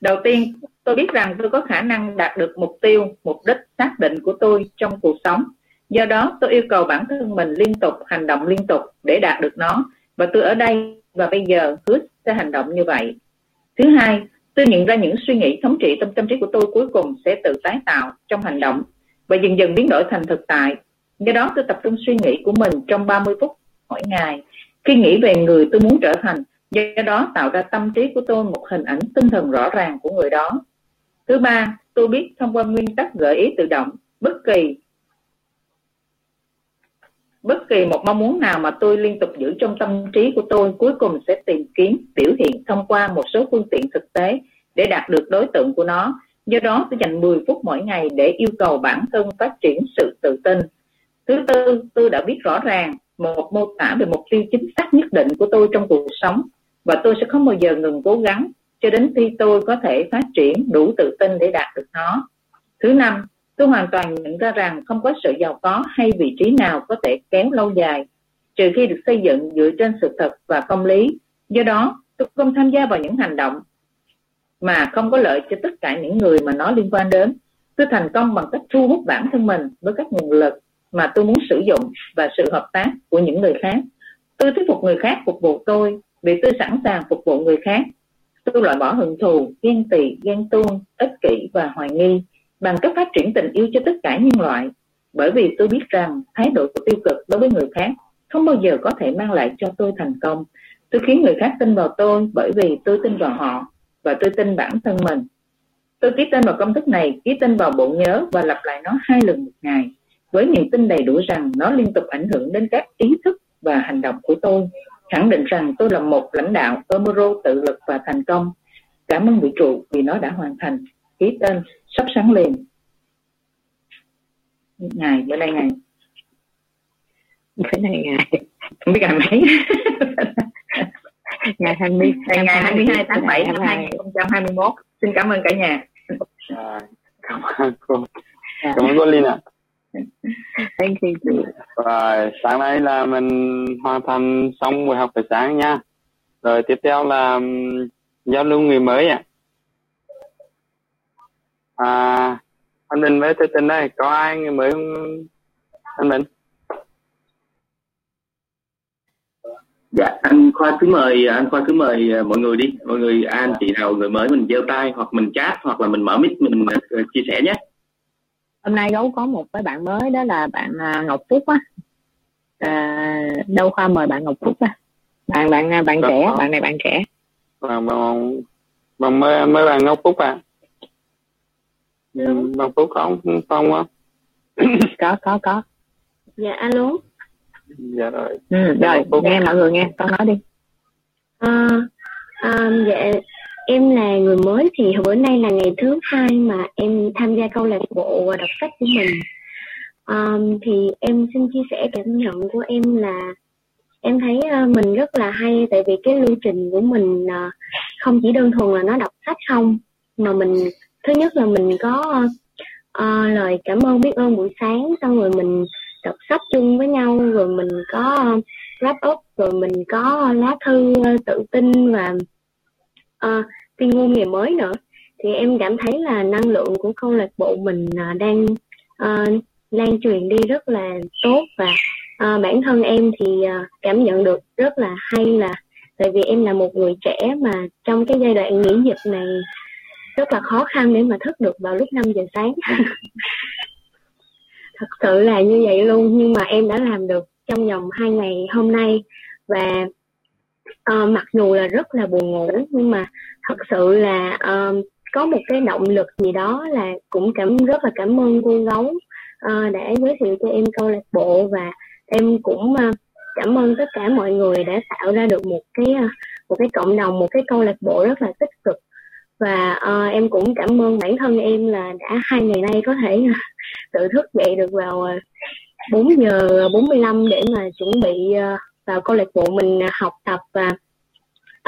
Đầu tiên, tôi biết rằng tôi có khả năng đạt được mục tiêu, mục đích xác định của tôi trong cuộc sống. Do đó, tôi yêu cầu bản thân mình liên tục hành động liên tục để đạt được nó. Và tôi ở đây và bây giờ hứa sẽ hành động như vậy. Thứ hai, tôi nhận ra những suy nghĩ thống trị tâm tâm trí của tôi cuối cùng sẽ tự tái tạo trong hành động và dần dần biến đổi thành thực tại. Do đó, tôi tập trung suy nghĩ của mình trong 30 phút mỗi ngày. Khi nghĩ về người tôi muốn trở thành, do đó tạo ra tâm trí của tôi một hình ảnh tinh thần rõ ràng của người đó. Thứ ba, tôi biết thông qua nguyên tắc gợi ý tự động, bất kỳ bất kỳ một mong muốn nào mà tôi liên tục giữ trong tâm trí của tôi cuối cùng sẽ tìm kiếm, biểu hiện thông qua một số phương tiện thực tế để đạt được đối tượng của nó. Do đó, tôi dành 10 phút mỗi ngày để yêu cầu bản thân phát triển sự tự tin. Thứ tư, tôi đã biết rõ ràng một mô tả về mục tiêu chính xác nhất định của tôi trong cuộc sống và tôi sẽ không bao giờ ngừng cố gắng cho đến khi tôi có thể phát triển đủ tự tin để đạt được nó. Thứ năm, tôi hoàn toàn nhận ra rằng không có sự giàu có hay vị trí nào có thể kéo lâu dài trừ khi được xây dựng dựa trên sự thật và công lý. Do đó, tôi không tham gia vào những hành động mà không có lợi cho tất cả những người mà nó liên quan đến. Tôi thành công bằng cách thu hút bản thân mình với các nguồn lực mà tôi muốn sử dụng và sự hợp tác của những người khác. Tôi thuyết phục người khác phục vụ tôi vì tôi sẵn sàng phục vụ người khác, tôi loại bỏ hận thù, ghen tị, ghen tuông, ích kỷ và hoài nghi bằng cách phát triển tình yêu cho tất cả nhân loại. Bởi vì tôi biết rằng thái độ tiêu cực đối với người khác không bao giờ có thể mang lại cho tôi thành công. Tôi khiến người khác tin vào tôi bởi vì tôi tin vào họ và tôi tin bản thân mình. Tôi ký tên vào công thức này, ký tên vào bộ nhớ và lặp lại nó hai lần một ngày với niềm tin đầy đủ rằng nó liên tục ảnh hưởng đến các ý thức và hành động của tôi khẳng định rằng tôi là một lãnh đạo Omuro tự lực và thành công. Cảm ơn vũ trụ vì nó đã hoàn thành. Ký tên sắp sáng liền. Ngày, bữa nay ngày. Bữa nay ngày. Không biết ngày mấy. [LAUGHS] [LAUGHS] ngày 20 ngày, ngày 22 tháng 7 năm 2021. Xin cảm ơn cả nhà. À, cảm ơn cô. Cảm ơn cô Linh ạ. À. Thank you chị. Rồi, sáng nay là mình hoàn thành xong buổi học buổi sáng nha. Rồi tiếp theo là giao lưu người mới ạ. À. à, anh Bình với Thế Tình đây, có ai người mới không? Anh Bình. Dạ, anh Khoa cứ mời anh Khoa cứ mời à, mọi người đi, mọi người anh chị nào người mới mình giơ tay hoặc mình chat hoặc là mình mở mic mình uh, chia sẻ nhé hôm nay gấu có một cái bạn mới đó là bạn à, Ngọc Phúc á. À, đâu khoa mời bạn Ngọc Phúc á? Bạn bạn à, bạn trẻ bạn này bạn trẻ. Bạn bạn bạn mới mới bạn Ngọc Phúc à? Ừ, bạn Phúc có không? Á? [COUGHS] Có có có. Dạ alo. Dạ rồi. Ừ, rồi nghe mọi người nghe con nói đi. À, à, dạ Em là người mới thì bữa nay là ngày thứ hai mà em tham gia câu lạc bộ đọc sách của mình. Um, thì em xin chia sẻ cảm nhận của em là em thấy uh, mình rất là hay tại vì cái lưu trình của mình uh, không chỉ đơn thuần là nó đọc sách không mà mình thứ nhất là mình có uh, lời cảm ơn biết ơn buổi sáng xong rồi mình đọc sách chung với nhau rồi mình có wrap up rồi mình có lá thư tự tin và Ờ, uh, tuyên ngôn nghề mới nữa. Thì em cảm thấy là năng lượng của câu lạc bộ mình uh, đang uh, lan truyền đi rất là tốt và uh, bản thân em thì uh, cảm nhận được rất là hay là tại vì em là một người trẻ mà trong cái giai đoạn nghỉ dịch này rất là khó khăn để mà thức được vào lúc 5 giờ sáng. [LAUGHS] Thật sự là như vậy luôn nhưng mà em đã làm được trong vòng hai ngày hôm nay và uh, mặc dù là rất là buồn ngủ nhưng mà thật sự là uh, có một cái động lực gì đó là cũng cảm rất là cảm ơn cô gấu uh, đã giới thiệu cho em câu lạc bộ và em cũng uh, cảm ơn tất cả mọi người đã tạo ra được một cái uh, một cái cộng đồng một cái câu lạc bộ rất là tích cực. Và uh, em cũng cảm ơn bản thân em là đã hai ngày nay có thể uh, tự thức dậy được vào uh, 4 giờ 45 để mà chuẩn bị uh, vào câu lạc bộ mình uh, học tập và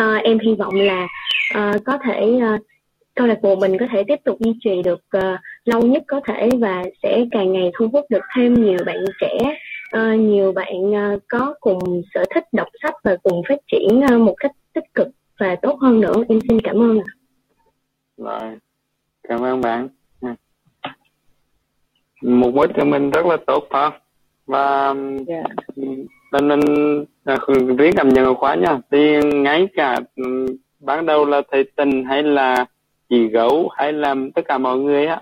uh, em hy vọng là uh, có thể uh, câu lạc bộ mình có thể tiếp tục duy trì được uh, lâu nhất có thể và sẽ càng ngày thu hút được thêm nhiều bạn trẻ uh, nhiều bạn uh, có cùng sở thích đọc sách và cùng phát triển uh, một cách tích cực và tốt hơn nữa. Em xin cảm ơn ạ. Rồi cảm ơn bạn. Một mối cho mình rất là tốt phải và yeah cho nên riêng à, cảm nhận khóa nha. Thì ngay cả ừ, ban đầu là thầy tình hay là chị gấu hay là tất cả mọi người á